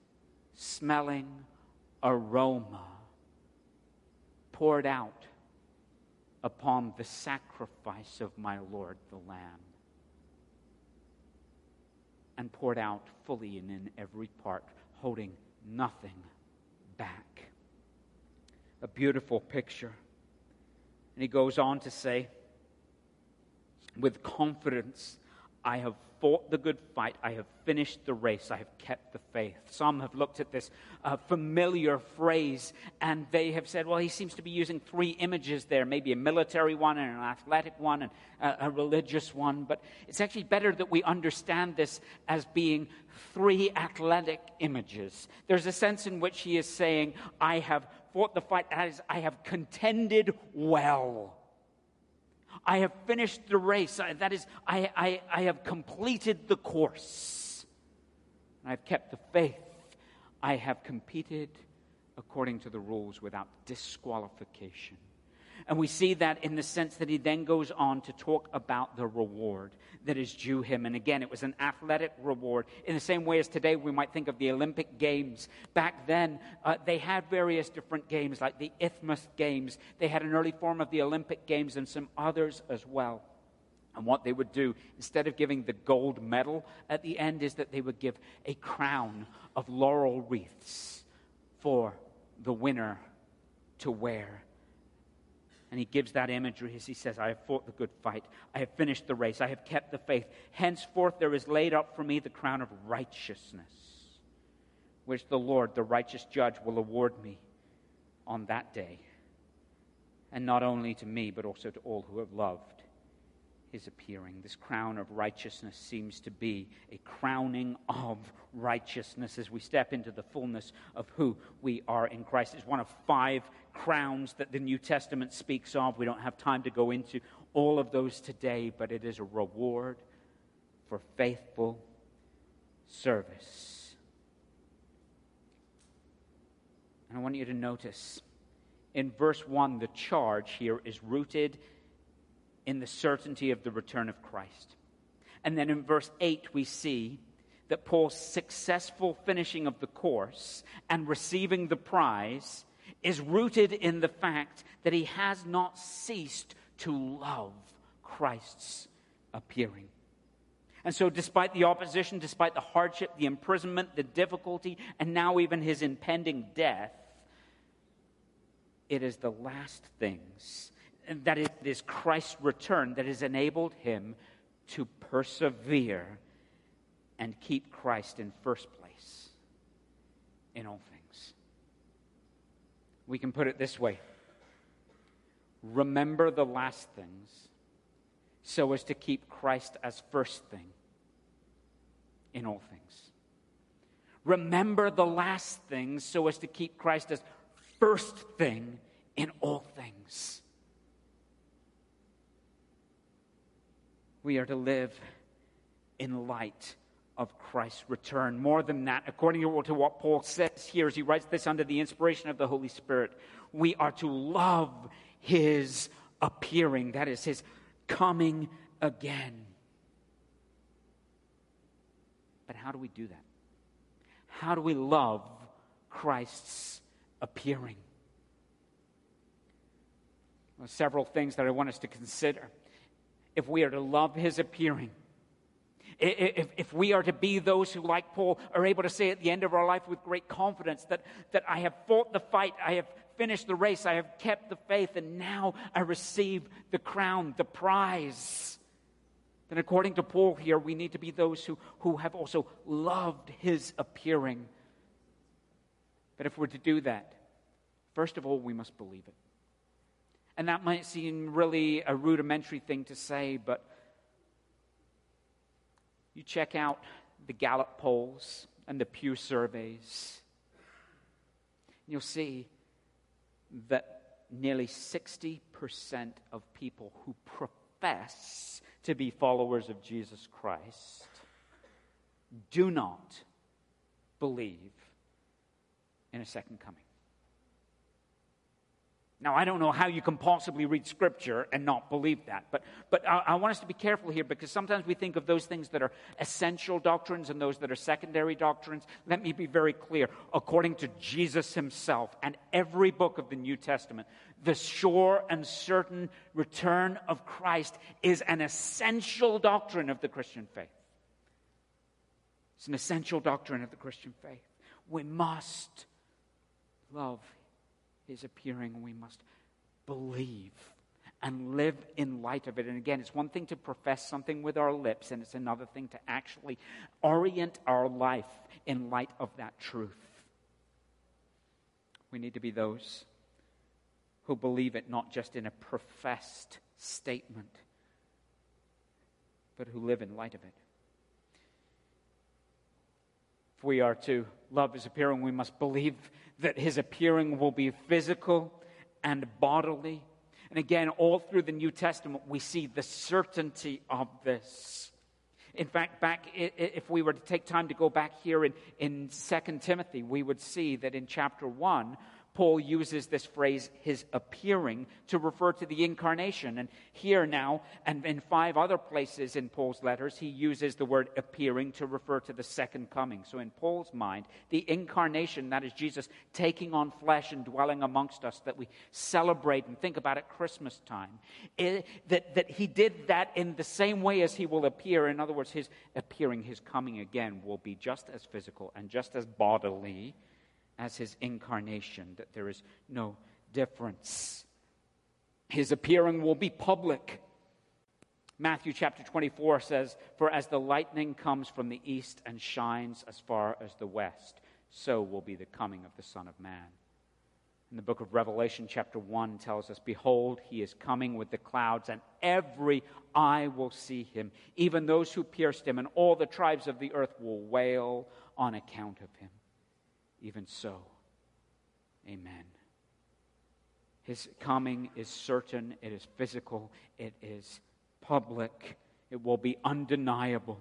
smelling aroma poured out upon the sacrifice of my Lord the Lamb and poured out fully and in every part, holding nothing back. A beautiful picture. And he goes on to say, with confidence, I have fought the good fight. I have finished the race. I have kept the faith. Some have looked at this uh, familiar phrase and they have said, well, he seems to be using three images there maybe a military one and an athletic one and a, a religious one. But it's actually better that we understand this as being three athletic images. There's a sense in which he is saying, I have fought the fight, as I have contended well. I have finished the race. That is, I, I, I have completed the course. I've kept the faith. I have competed according to the rules without disqualification. And we see that in the sense that he then goes on to talk about the reward that is due him. And again, it was an athletic reward. In the same way as today, we might think of the Olympic Games. Back then, uh, they had various different games, like the Isthmus Games. They had an early form of the Olympic Games and some others as well. And what they would do, instead of giving the gold medal at the end, is that they would give a crown of laurel wreaths for the winner to wear and he gives that imagery as he says, I have fought the good fight. I have finished the race. I have kept the faith. Henceforth, there is laid up for me the crown of righteousness, which the Lord, the righteous judge, will award me on that day. And not only to me, but also to all who have loved his appearing. This crown of righteousness seems to be a crowning of righteousness as we step into the fullness of who we are in Christ. It's one of five crowns that the New Testament speaks of. We don't have time to go into all of those today, but it is a reward for faithful service. And I want you to notice in verse 1, the charge here is rooted in the certainty of the return of Christ. And then in verse 8, we see that Paul's successful finishing of the course and receiving the prize is rooted in the fact that he has not ceased to love Christ's appearing. And so, despite the opposition, despite the hardship, the imprisonment, the difficulty, and now even his impending death, it is the last things that it is Christ's return that has enabled him to persevere and keep Christ in first place in all things. We can put it this way remember the last things so as to keep Christ as first thing in all things. Remember the last things so as to keep Christ as first thing in all things. we are to live in light of Christ's return. More than that, according to what Paul says here as he writes this under the inspiration of the Holy Spirit, we are to love his appearing, that is, his coming again. But how do we do that? How do we love Christ's appearing? Well, several things that I want us to consider if we are to love his appearing, If, if we are to be those who, like Paul, are able to say at the end of our life with great confidence that, that I have fought the fight, I have finished the race, I have kept the faith, and now I receive the crown, the prize. Then, according to Paul here, we need to be those who, who have also loved his appearing. But if we're to do that, first of all, we must believe it. And that might seem really a rudimentary thing to say, but you check out the Gallup polls and the Pew surveys, and you'll see that nearly 60% of people who profess to be followers of Jesus Christ do not believe in a second coming. Now, I don't know how you can possibly read Scripture and not believe that, but, but I, I, want us to be careful here because sometimes we think of those things that are essential doctrines and those that are secondary doctrines. Let me be very clear. According to Jesus himself and every book of the New Testament, the sure and certain return of Christ is an essential doctrine of the Christian faith. It's an essential doctrine of the Christian faith. We must love his appearing, we must believe and live in light of it. And again, it's one thing to profess something with our lips, and it's another thing to actually orient our life in light of that truth. We need to be those who believe it not just in a professed statement, but who live in light of it. We are to love his appearing, we must believe that his appearing will be physical and bodily. And again, all through the New Testament, we see the certainty of this. In fact, back if we were to take time to go back here in, in 2 Timothy, we would see that in chapter 1, Paul uses this phrase, his appearing, to refer to the incarnation. And here now, and in five other places in Paul's letters, he uses the word appearing to refer to the second coming. So, in Paul's mind, the incarnation, that is Jesus taking on flesh and dwelling amongst us, that we celebrate and think about at Christmas time, it, that, that he did that in the same way as he will appear. In other words, his appearing, his coming again, will be just as physical and just as bodily as his incarnation, that there is no difference. His appearing will be public. Matthew chapter 24 says, For as the lightning comes from the east and shines as far as the west, so will be the coming of the Son of Man. In the book of Revelation, chapter 1 tells us, Behold, he is coming with the clouds, and every eye will see him, even those who pierced him, and all the tribes of the earth will wail on account of him. Even so, amen. His coming is certain, it is physical, it is public, it will be undeniable.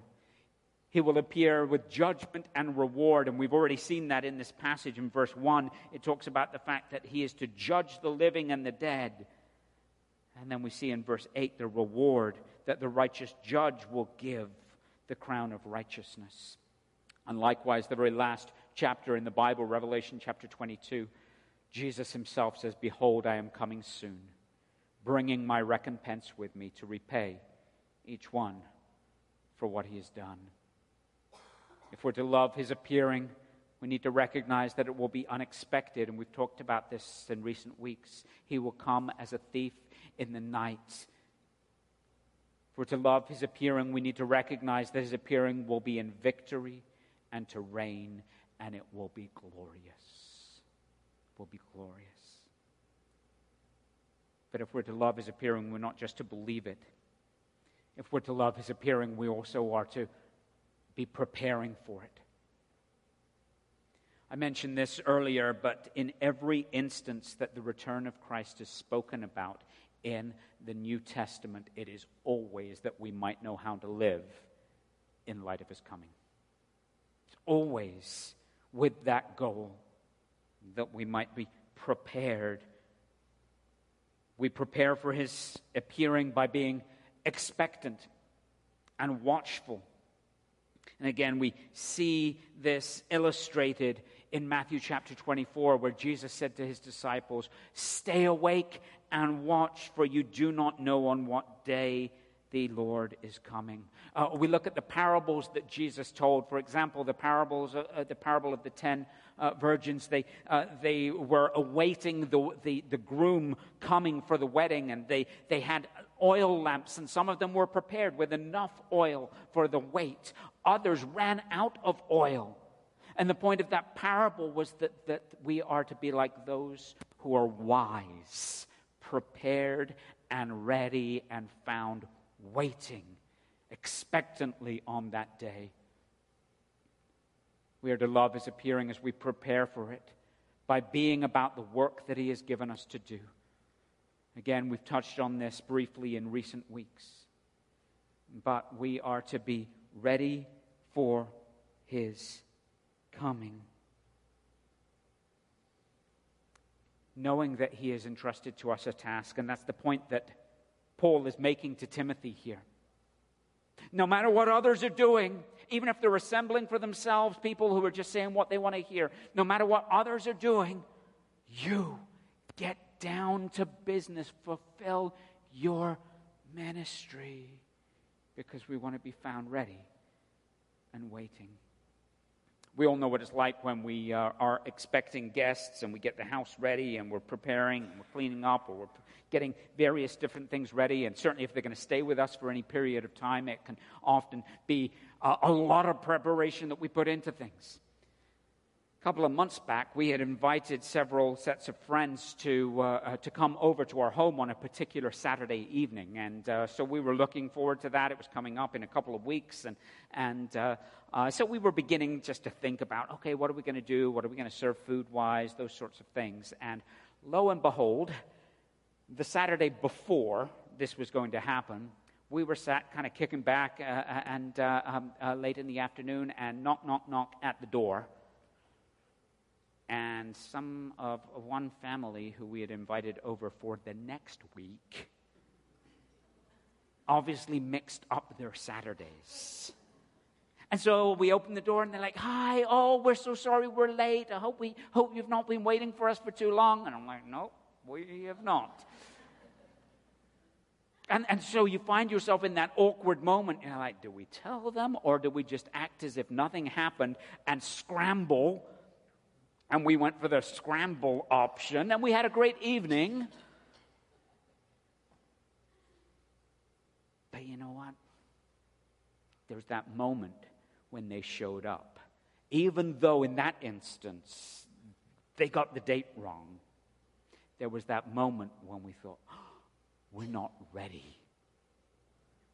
He will appear with judgment and reward. And we've already seen that in this passage in verse 1. It talks about the fact that he is to judge the living and the dead. And then we see in verse 8 the reward that the righteous judge will give the crown of righteousness. And likewise, the very last chapter in the Bible, Revelation chapter 22, Jesus himself says, Behold, I am coming soon, bringing my recompense with me to repay each one for what he has done. If we're to love his appearing, we need to recognize that it will be unexpected, and we've talked about this in recent weeks. He will come as a thief in the night. We're to love his appearing, we need to recognize that his appearing will be in victory and to reign and it will be glorious. Will be glorious. But if we're to love his appearing, we're not just to believe it. If we're to love his appearing, we also are to be preparing for it. I mentioned this earlier, but in every instance that the return of Christ is spoken about in the New Testament, it is always that we might know how to live in light of his coming. It's always with that goal that we might be prepared. We prepare for his appearing by being expectant and watchful. And again, we see this illustrated in Matthew chapter 24, where Jesus said to his disciples, Stay awake and watch, for you do not know on what day the Lord is coming. Uh, we look at the parables that Jesus told. For example, the parables, uh, uh, the parable of the ten uh, virgins. They uh, they were awaiting the, the the groom coming for the wedding, and they they had oil lamps, and some of them were prepared with enough oil for the wait. Others ran out of oil. And the point of that parable was that, that we are to be like those who are wise, prepared, and ready, and found waiting expectantly on that day. We are to love his appearing as we prepare for it by being about the work that he has given us to do. Again, we've touched on this briefly in recent weeks, but we are to be ready for his coming. Knowing that he has entrusted to us a task, and that's the point that Paul is making to Timothy here. No matter what others are doing, even if they're assembling for themselves people who are just saying what they want to hear, no matter what others are doing, you get down to business, fulfill your ministry because we want to be found ready and waiting. We all know what it's like when we uh, are expecting guests and we get the house ready and we're preparing and we're cleaning up or we're getting various different things ready. And certainly, if they're going to stay with us for any period of time, it can often be uh, a lot of preparation that we put into things. A couple of months back, we had invited several sets of friends to, uh, uh, to come over to our home on a particular Saturday evening. And uh, so we were looking forward to that. It was coming up in a couple of weeks. And, and uh, uh, so we were beginning just to think about okay, what are we going to do? What are we going to serve food wise? Those sorts of things. And lo and behold, the Saturday before this was going to happen, we were sat kind of kicking back uh, and um, late in the afternoon and knock, knock, knock at the door and some of one family who we had invited over for the next week obviously mixed up their Saturdays. And so we open the door and they're like, Hi, oh, we're so sorry we're late. I hope, we, hope you've not been waiting for us for too long. And I'm like, No, we have not. And, and so you find yourself in that awkward moment. And you're like, Do we tell them or do we just act as if nothing happened and scramble and we went for the scramble option, and we had a great evening. But you know what? There's that moment when they showed up. Even though in that instance they got the date wrong, there was that moment when we thought, oh, we're not ready.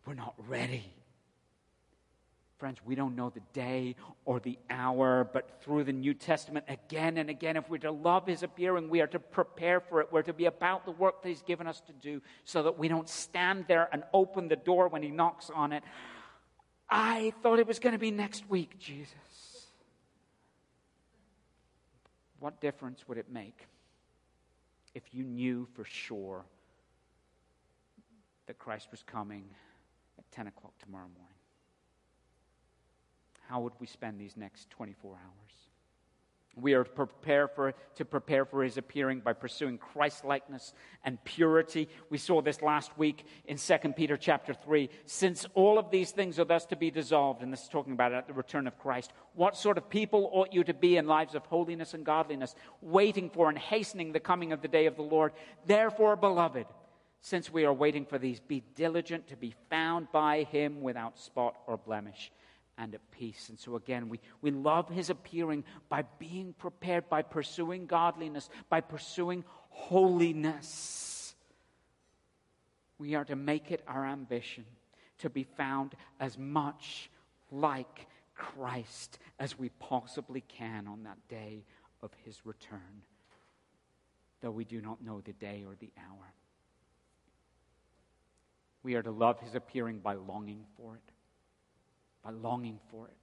We're not ready. Friends, we don't know the day or the hour, but through the New Testament, again and again, if we're to love His appearing, we are to prepare for it. We're to be about the work that He's given us to do so that we don't stand there and open the door when He knocks on it. I thought it was going to be next week, Jesus. What difference would it make if you knew for sure that Christ was coming at 10 o'clock tomorrow morning? How would we spend these next 24 hours? We are prepare for, to prepare for his appearing by pursuing Christ likeness and purity. We saw this last week in 2 Peter chapter 3. Since all of these things are thus to be dissolved, and this is talking about at the return of Christ, what sort of people ought you to be in lives of holiness and godliness, waiting for and hastening the coming of the day of the Lord? Therefore, beloved, since we are waiting for these, be diligent to be found by him without spot or blemish and at peace. And so, again, we, we love his appearing by being prepared, by pursuing godliness, by pursuing holiness. We are to make it our ambition to be found as much like Christ as we possibly can on that day of his return, though we do not know the day or the hour. We are to love his appearing by longing for it by longing for it.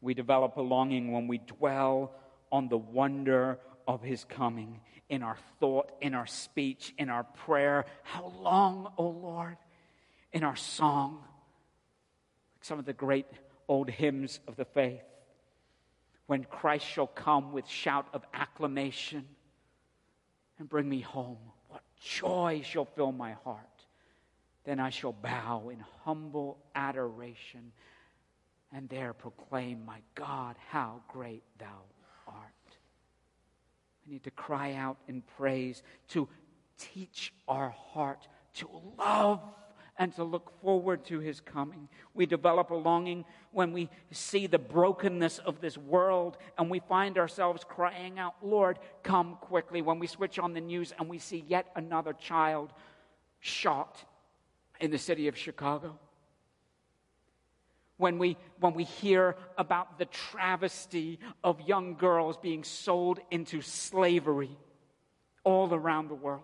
We develop a longing when we dwell on the wonder of his coming in our thought, in our speech, in our prayer. How long, O oh Lord? In our song. Like some of the great old hymns of the faith. When Christ shall come with shout of acclamation and bring me home, what joy shall fill my heart Then I shall bow in humble adoration and there proclaim, My God, how great thou art. We need to cry out in praise to teach our heart to love and to look forward to his coming. We develop a longing when we see the brokenness of this world and we find ourselves crying out, Lord, come quickly. When we switch on the news and we see yet another child shot in the city of Chicago. When we, when we hear about the travesty of young girls being sold into slavery all around the world.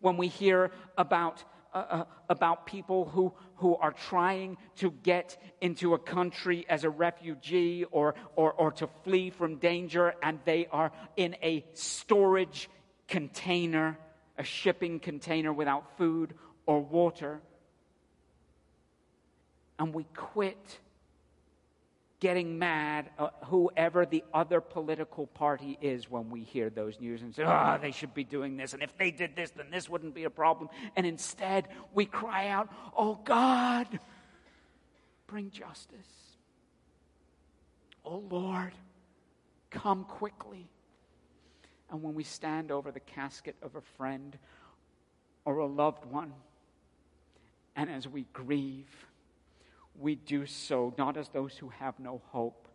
When we hear about uh, uh, about people who, who are trying to get into a country as a refugee or, or, or to flee from danger, and they are in a storage container, a shipping container without food or water. And we quit getting mad at whoever the other political party is when we hear those news and say, oh, they should be doing this. And if they did this, then this wouldn't be a problem. And instead, we cry out, oh God, bring justice. Oh Lord, come quickly. And when we stand over the casket of a friend or a loved one, and as we grieve, we do so not as those who have no hope,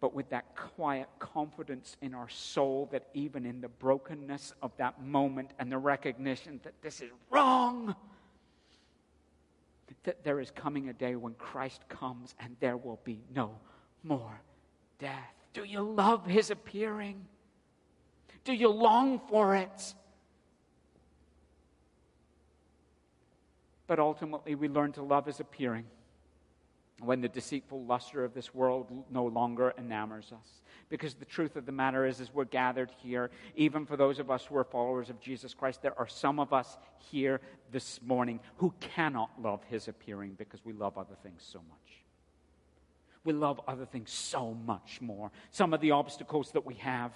but with that quiet confidence in our soul that even in the brokenness of that moment and the recognition that this is wrong, that there is coming a day when Christ comes and there will be no more death. Do you love his appearing? Do you long for it? But ultimately, we learn to love his appearing when the deceitful luster of this world no longer enamors us. Because the truth of the matter is, as we're gathered here, even for those of us who are followers of Jesus Christ, there are some of us here this morning who cannot love his appearing because we love other things so much. We love other things so much more. Some of the obstacles that we have,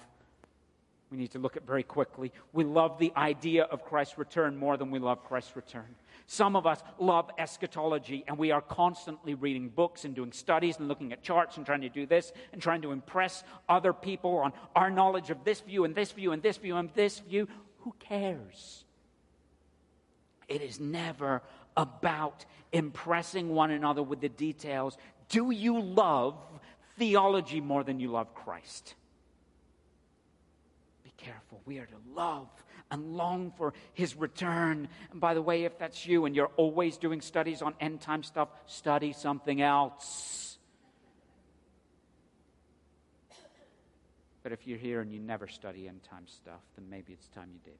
we need to look at very quickly. We love the idea of Christ's return more than we love Christ's return. Some of us love eschatology and we are constantly reading books and doing studies and looking at charts and trying to do this and trying to impress other people on our knowledge of this view and this view and this view and this view. Who cares? It is never about impressing one another with the details. Do you love theology more than you love Christ? We are to love and long for his return. And by the way, if that's you and you're always doing studies on end time stuff, study something else. But if you're here and you never study end time stuff, then maybe it's time you did.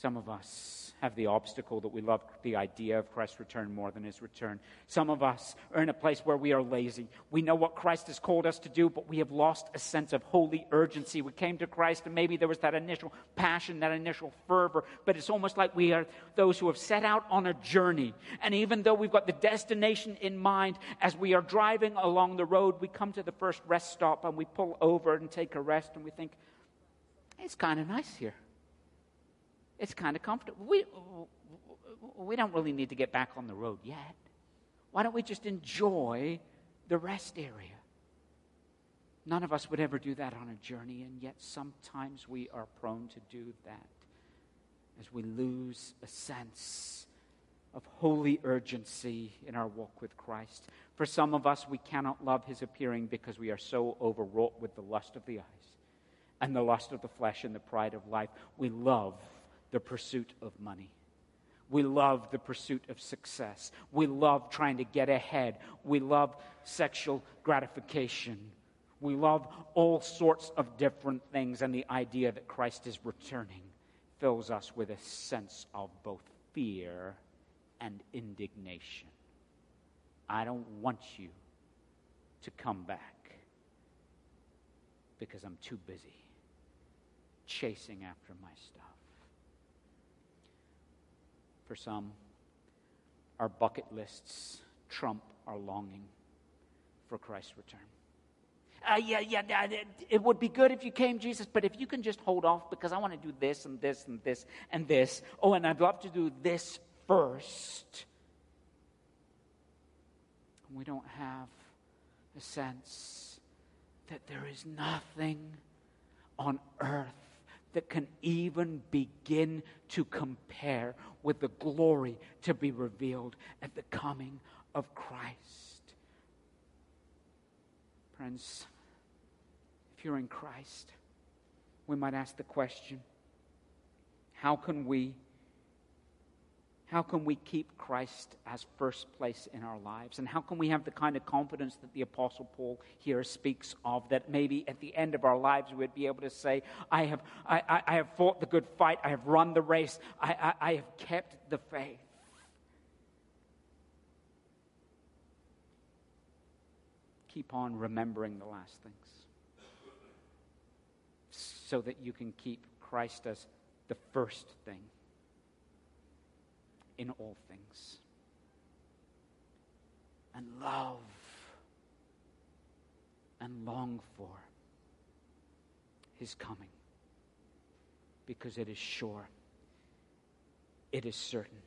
Some of us have the obstacle that we love the idea of Christ's return more than his return. Some of us are in a place where we are lazy. We know what Christ has called us to do, but we have lost a sense of holy urgency. We came to Christ and maybe there was that initial passion, that initial fervor, but it's almost like we are those who have set out on a journey. And even though we've got the destination in mind, as we are driving along the road, we come to the first rest stop and we pull over and take a rest and we think, it's kind of nice here. It's kind of comfortable. We, we don't really need to get back on the road yet. Why don't we just enjoy the rest area? None of us would ever do that on a journey, and yet sometimes we are prone to do that as we lose a sense of holy urgency in our walk with Christ. For some of us, we cannot love his appearing because we are so overwrought with the lust of the eyes and the lust of the flesh and the pride of life. We love the pursuit of money. We love the pursuit of success. We love trying to get ahead. We love sexual gratification. We love all sorts of different things, and the idea that Christ is returning fills us with a sense of both fear and indignation. I don't want you to come back because I'm too busy chasing after my stuff. For some, our bucket lists trump our longing for Christ's return. Uh, yeah, yeah, yeah, it, it would be good if you came, Jesus, but if you can just hold off because I want to do this and this and this and this. Oh, and I'd love to do this first. We don't have a sense that there is nothing on earth that can even begin to compare with the glory to be revealed at the coming of Christ. Friends, if you're in Christ, we might ask the question how can we how can we keep Christ as first place in our lives? And how can we have the kind of confidence that the Apostle Paul here speaks of, that maybe at the end of our lives we'd be able to say, I have, I, I, I have fought the good fight, I have run the race, I, I have kept the faith. Keep on remembering the last things so that you can keep Christ as the first thing in all things. And love and long for his coming because it is sure, it is certain,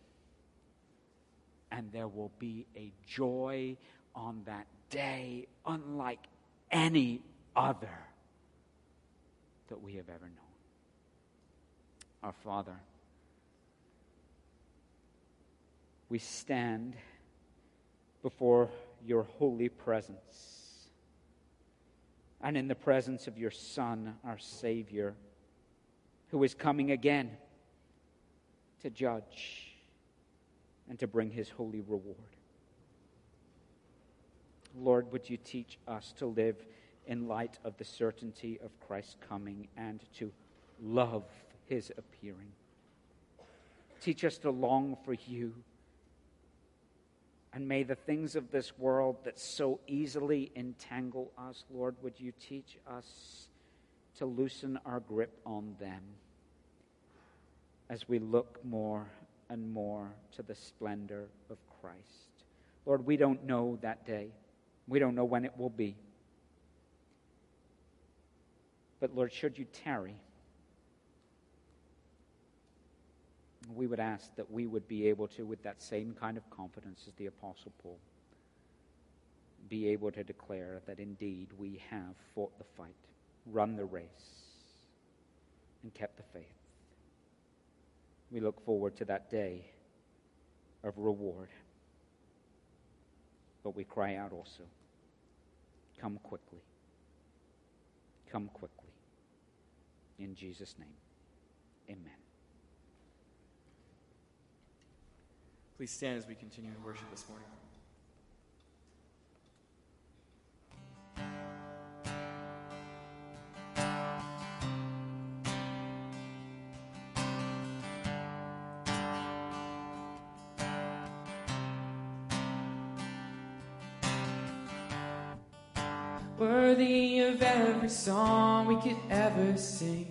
and there will be a joy on that day unlike any other that we have ever known. Our Father, we stand before your holy presence and in the presence of your Son, our Savior, who is coming again to judge and to bring his holy reward. Lord, would you teach us to live in light of the certainty of Christ's coming and to love his appearing? Teach us to long for you and may the things of this world that so easily entangle us, Lord, would you teach us to loosen our grip on them as we look more and more to the splendor of Christ. Lord, we don't know that day. We don't know when it will be. But Lord, should you tarry, we would ask that we would be able to, with that same kind of confidence as the Apostle Paul, be able to declare that indeed we have fought the fight, run the race, and kept the faith. We look forward to that day of reward. But we cry out also, Come quickly. Come quickly. In Jesus' name, amen. Please stand as we continue in worship this morning. Worthy of every song we could ever sing.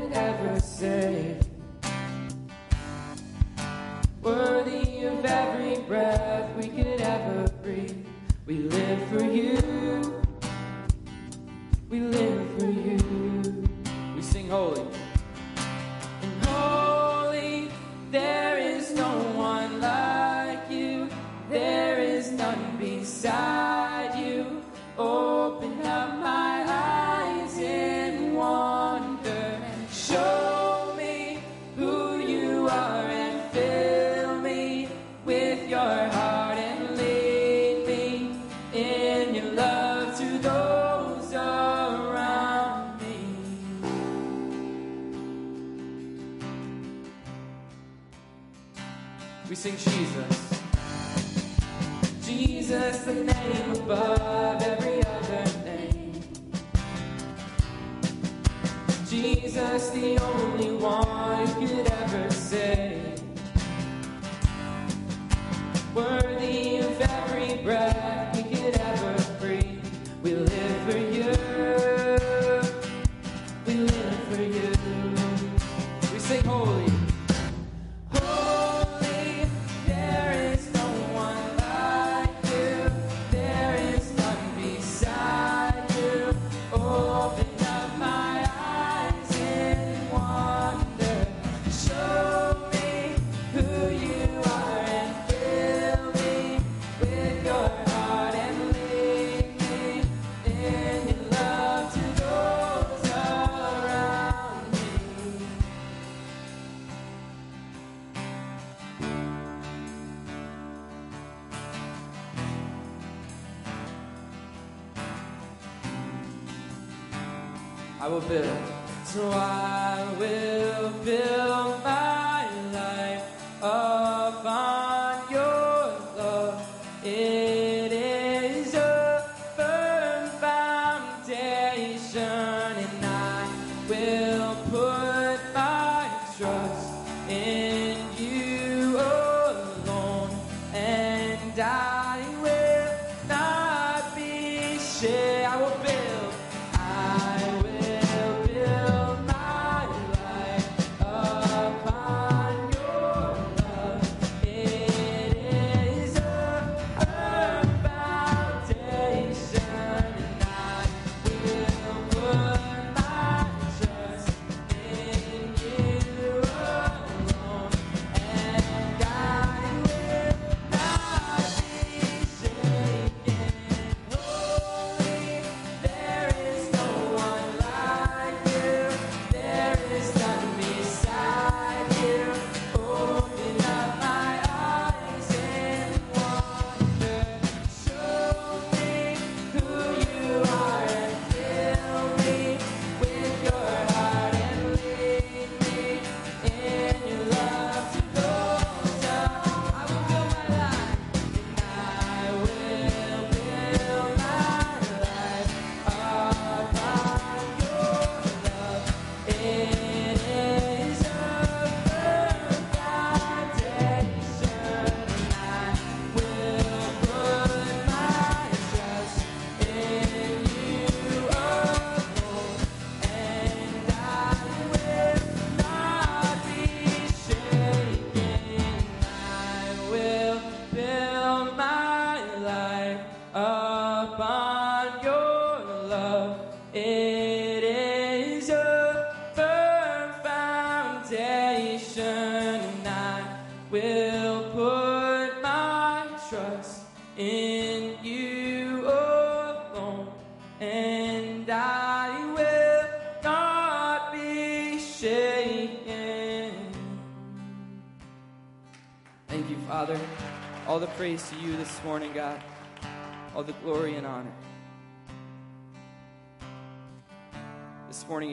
ever save. Worthy of every breath we could ever breathe. We live for you. We live for you. We sing holy. And holy, there is no one like you. There is none beside Jesus, the only one who could ever say, worthy of every breath.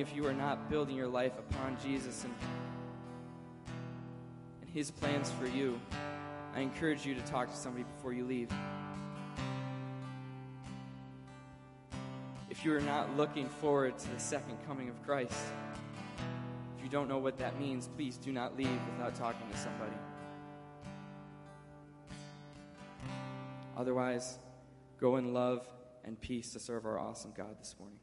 if you are not building your life upon Jesus and, and His plans for you, I encourage you to talk to somebody before you leave. If you are not looking forward to the second coming of Christ, if you don't know what that means, please do not leave without talking to somebody. Otherwise, go in love and peace to serve our awesome God this morning.